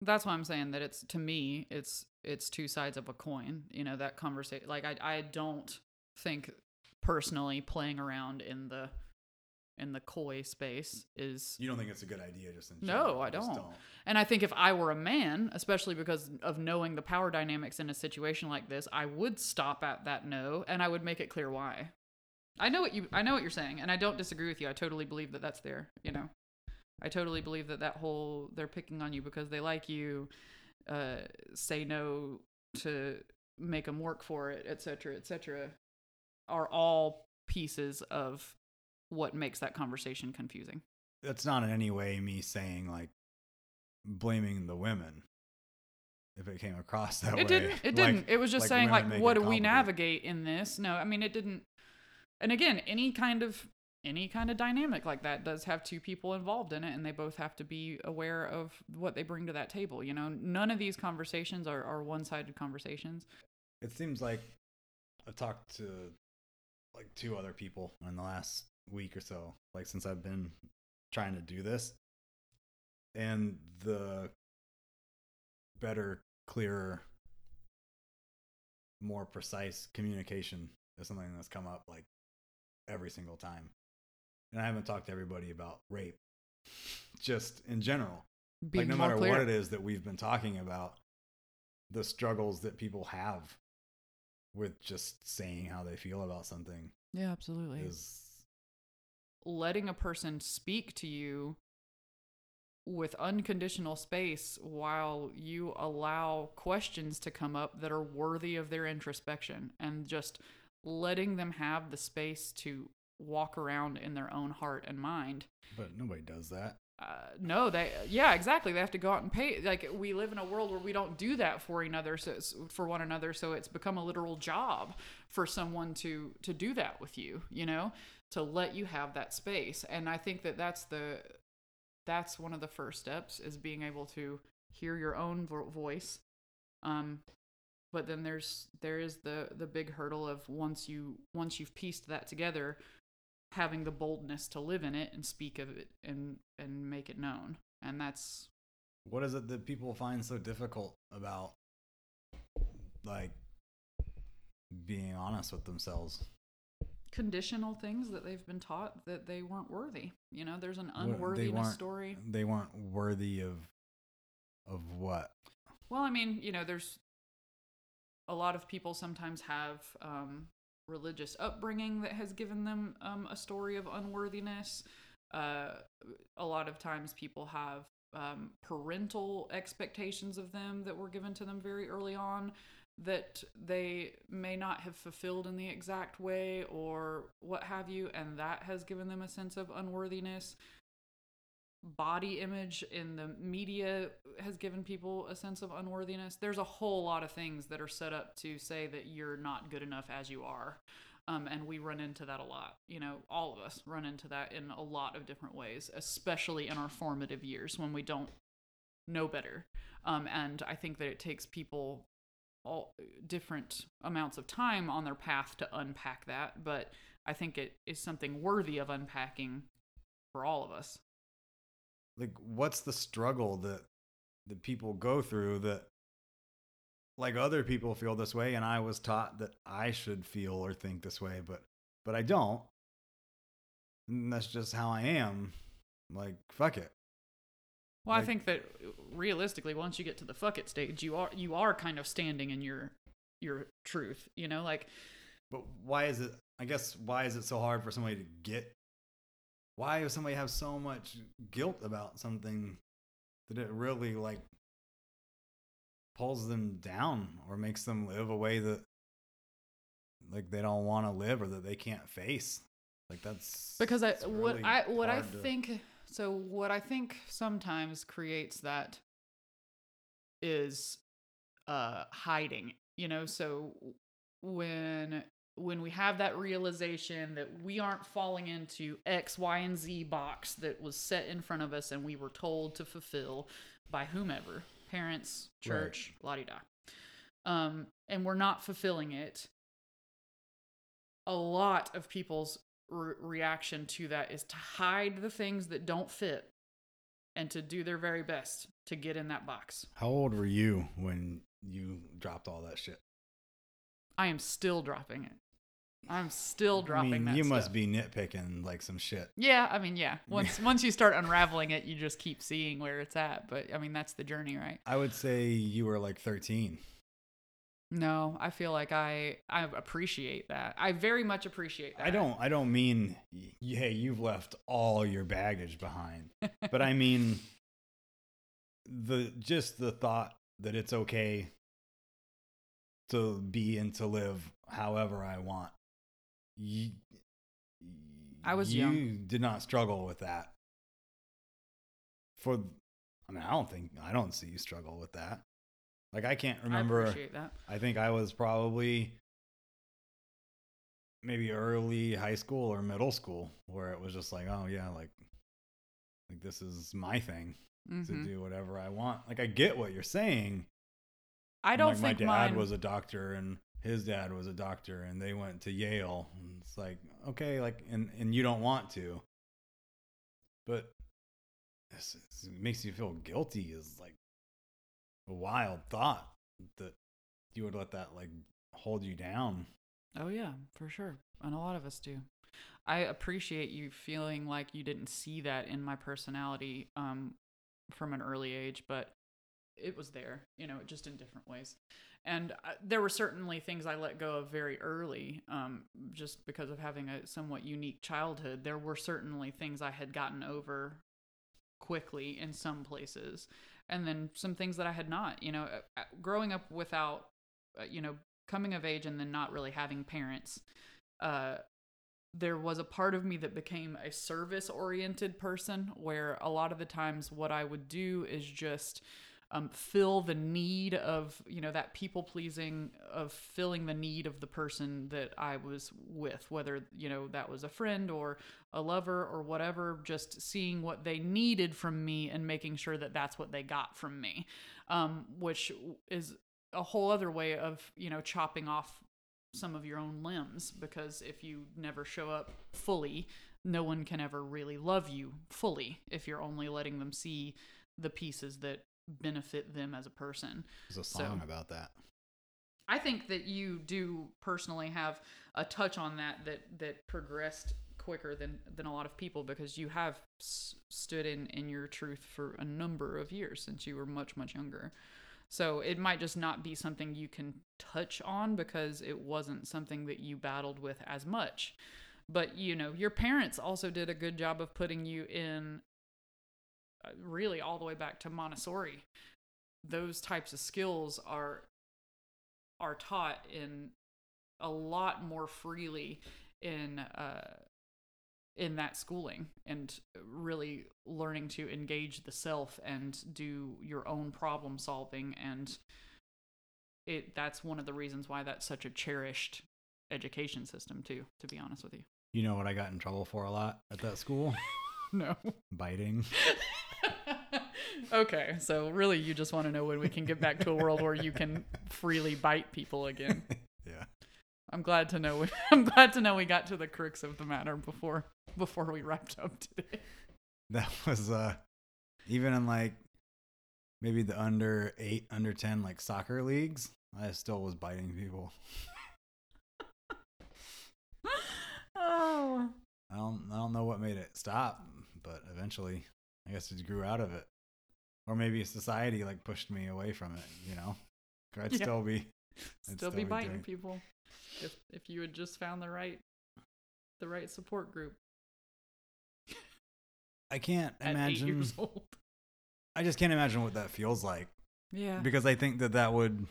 That's why I'm saying that it's to me, it's it's two sides of a coin. You know that conversation. Like I I don't think personally playing around in the in the coy space is You don't think it's a good idea just in general. No, I just don't. And I think if I were a man, especially because of knowing the power dynamics in a situation like this, I would stop at that no and I would make it clear why. I know what you I know what you're saying and I don't disagree with you. I totally believe that that's there, you know. I totally believe that that whole they're picking on you because they like you uh say no to make them work for it, etc., etc. are all pieces of what makes that conversation confusing. That's not in any way me saying like blaming the women. If it came across that way, it didn't it Like- didn't it was just like saying like what do we navigate in this no i mean it didn't and again any kind of any kind of dynamic like that does have two people involved in it and they both have to be aware of what they bring to that table you know none of these conversations are, are one-sided conversations It seems like I've talked to like two other people in the last week or so, like since I've been trying to do this. And the better, clearer, more precise communication is something that's come up like every single time. And I haven't talked to everybody about rape, just in general. being like no matter clear what it is that we've been talking about the struggles that people have with just saying how they feel about something yeah absolutely is letting a person speak to you with unconditional space while you allow questions to come up that are worthy of their introspection and just letting them have the space to walk around in their own heart and mind. but nobody does that uh, no, they yeah, exactly. They have to go out and pay. Like we live in a world where we don't do that for another, so it's, for one another. So it's become a literal job for someone to to do that with you. You know, to let you have that space. And I think that that's the that's one of the first steps is being able to hear your own vo- voice. Um, but then there's there is the the big hurdle of once you once you've pieced that together having the boldness to live in it and speak of it and and make it known and that's What is it that people find so difficult about like being honest with themselves? conditional things that they've been taught that they weren't worthy you know there's an What- they unworthiness story They weren't worthy of of what? well i mean you know there's a lot of people sometimes have um, religious upbringing that has given them um, a story of unworthiness. Uh, a lot of times people have um, parental expectations of them that were given to them very early on that they may not have fulfilled in the exact way or what have you and that has given them a sense of unworthiness body image in the media has given people a sense of unworthiness. There's a whole lot of things that are set up to say that you're not good enough as you are. Um, and we run into that a lot. You know all of us run into that in a lot of different ways especially in our formative years when we don't know better. Um, and i think that it takes people all different amounts of time on their path to unpack that. But i think it is something worthy of unpacking for all of us Like what's the struggle that that people go through that like other people feel this way and I was taught that I should feel or think this way, but but I don't. And that's just how I am. Like fuck it. Well, I think that realistically, once you get to the fuck it stage, you are you are kind of standing in your your truth. You know, like But why is it? I guess why is it so hard for somebody to get? Why does somebody have so much guilt about something that it really like pulls them down or makes them live a way that like they don't want to live or that they can't face? Like that's because I it's what really I what I hard to- think so what I think sometimes creates that is uh hiding. You know, so when when we have that realization that we aren't falling into X, Y, and Z box that was set in front of us and we were told to fulfill by whomever, parents, Right. church, la di da. Um, and we're not fulfilling it. A lot of people's re- reaction to that is to hide the things that don't fit and to do their very best to get in that box. How old were you when you dropped all that shit? I am still dropping it. I'm still dropping I mean, that you must be nitpicking like some shit. Yeah, I mean, yeah. Once once you start unraveling it, you just keep seeing where it's at. But I mean, that's the journey, right? I would say you were like 13. No, I feel like I I appreciate that. I very much appreciate that. I don't I don't mean hey you've left all your baggage behind. but I mean the just the thought that it's okay to be and to live however I want. You, I was you young. did not struggle with that. For I mean I don't think I don't see you struggle with that. Like I can't remember I appreciate that. I think I was probably maybe early high school or middle school where it was just like, oh yeah, like like this is my thing to Mhm. do whatever I want. Like I get what you're saying. I don't like, think my dad mine was a doctor and his dad was a doctor and they went to Yale. And it's like, okay, like and and you don't want to. But this, this makes you feel guilty is like a wild thought that you would let that like hold you down. Oh yeah, for sure. And a lot of us do. I appreciate you feeling like you didn't see that in my personality um from an early age, but it was there, you know, just in different ways. And uh, there were certainly things I let go of very early, um, just because of having a somewhat unique childhood. There were certainly things I had gotten over quickly in some places, and then some things that I had not. You know, uh, uh, growing up without, you know, coming of age and then not really having parents, uh, there was a part of me that became a service oriented person where a lot of the times what I would do is just um, fill the need of you know that people pleasing of filling the need of the person that I was with whether you know that was a friend or a lover or whatever just seeing what they needed from me and making sure that that's what they got from me um, which is a whole other way of you know chopping off some of your own limbs because if you never show up fully no one can ever really love you fully if you're only letting them see the pieces that benefit them as a person There's a So- song about that. I think that you do personally have a touch on that that that progressed quicker than than a lot of people because you have s- stood in in your truth for a number of years since you were much much younger. So it might just not be something you can touch on because it wasn't something that you battled with as much. But you know, your parents also did a good job of putting you in really all the way back to Montessori. Those types of skills are are taught in a lot more freely in uh, in that schooling and really learning to engage the self and do your own problem solving and it that's one of the reasons why that's such a cherished education system too to be honest with you You know what I got in trouble for a lot at that school? no Biting. okay so really you just want to know when we can get back to a world where you can freely bite people again yeah. I'm glad to know. I'm glad to know we got to the crux of the matter before before we wrapped up today. That was uh even in like maybe the under 8 under 10 like soccer leagues, I still was biting people. Oh, I don't I don't know what made it stop, but eventually I guess it grew out of it. Or maybe society like pushed me away from it, you know. I'd Yeah. still be still, still be be biting doing- people if if you had just found the right the right support group I can't imagine years old. I just can't imagine what that feels like Yeah, because I think that that would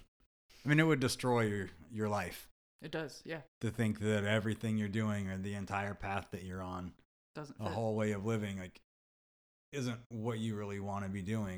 I mean it would destroy your your life it does. Yeah, to think that everything you're doing or the entire path that you're on doesn't a fit. whole way of living like isn't what you really want to be doing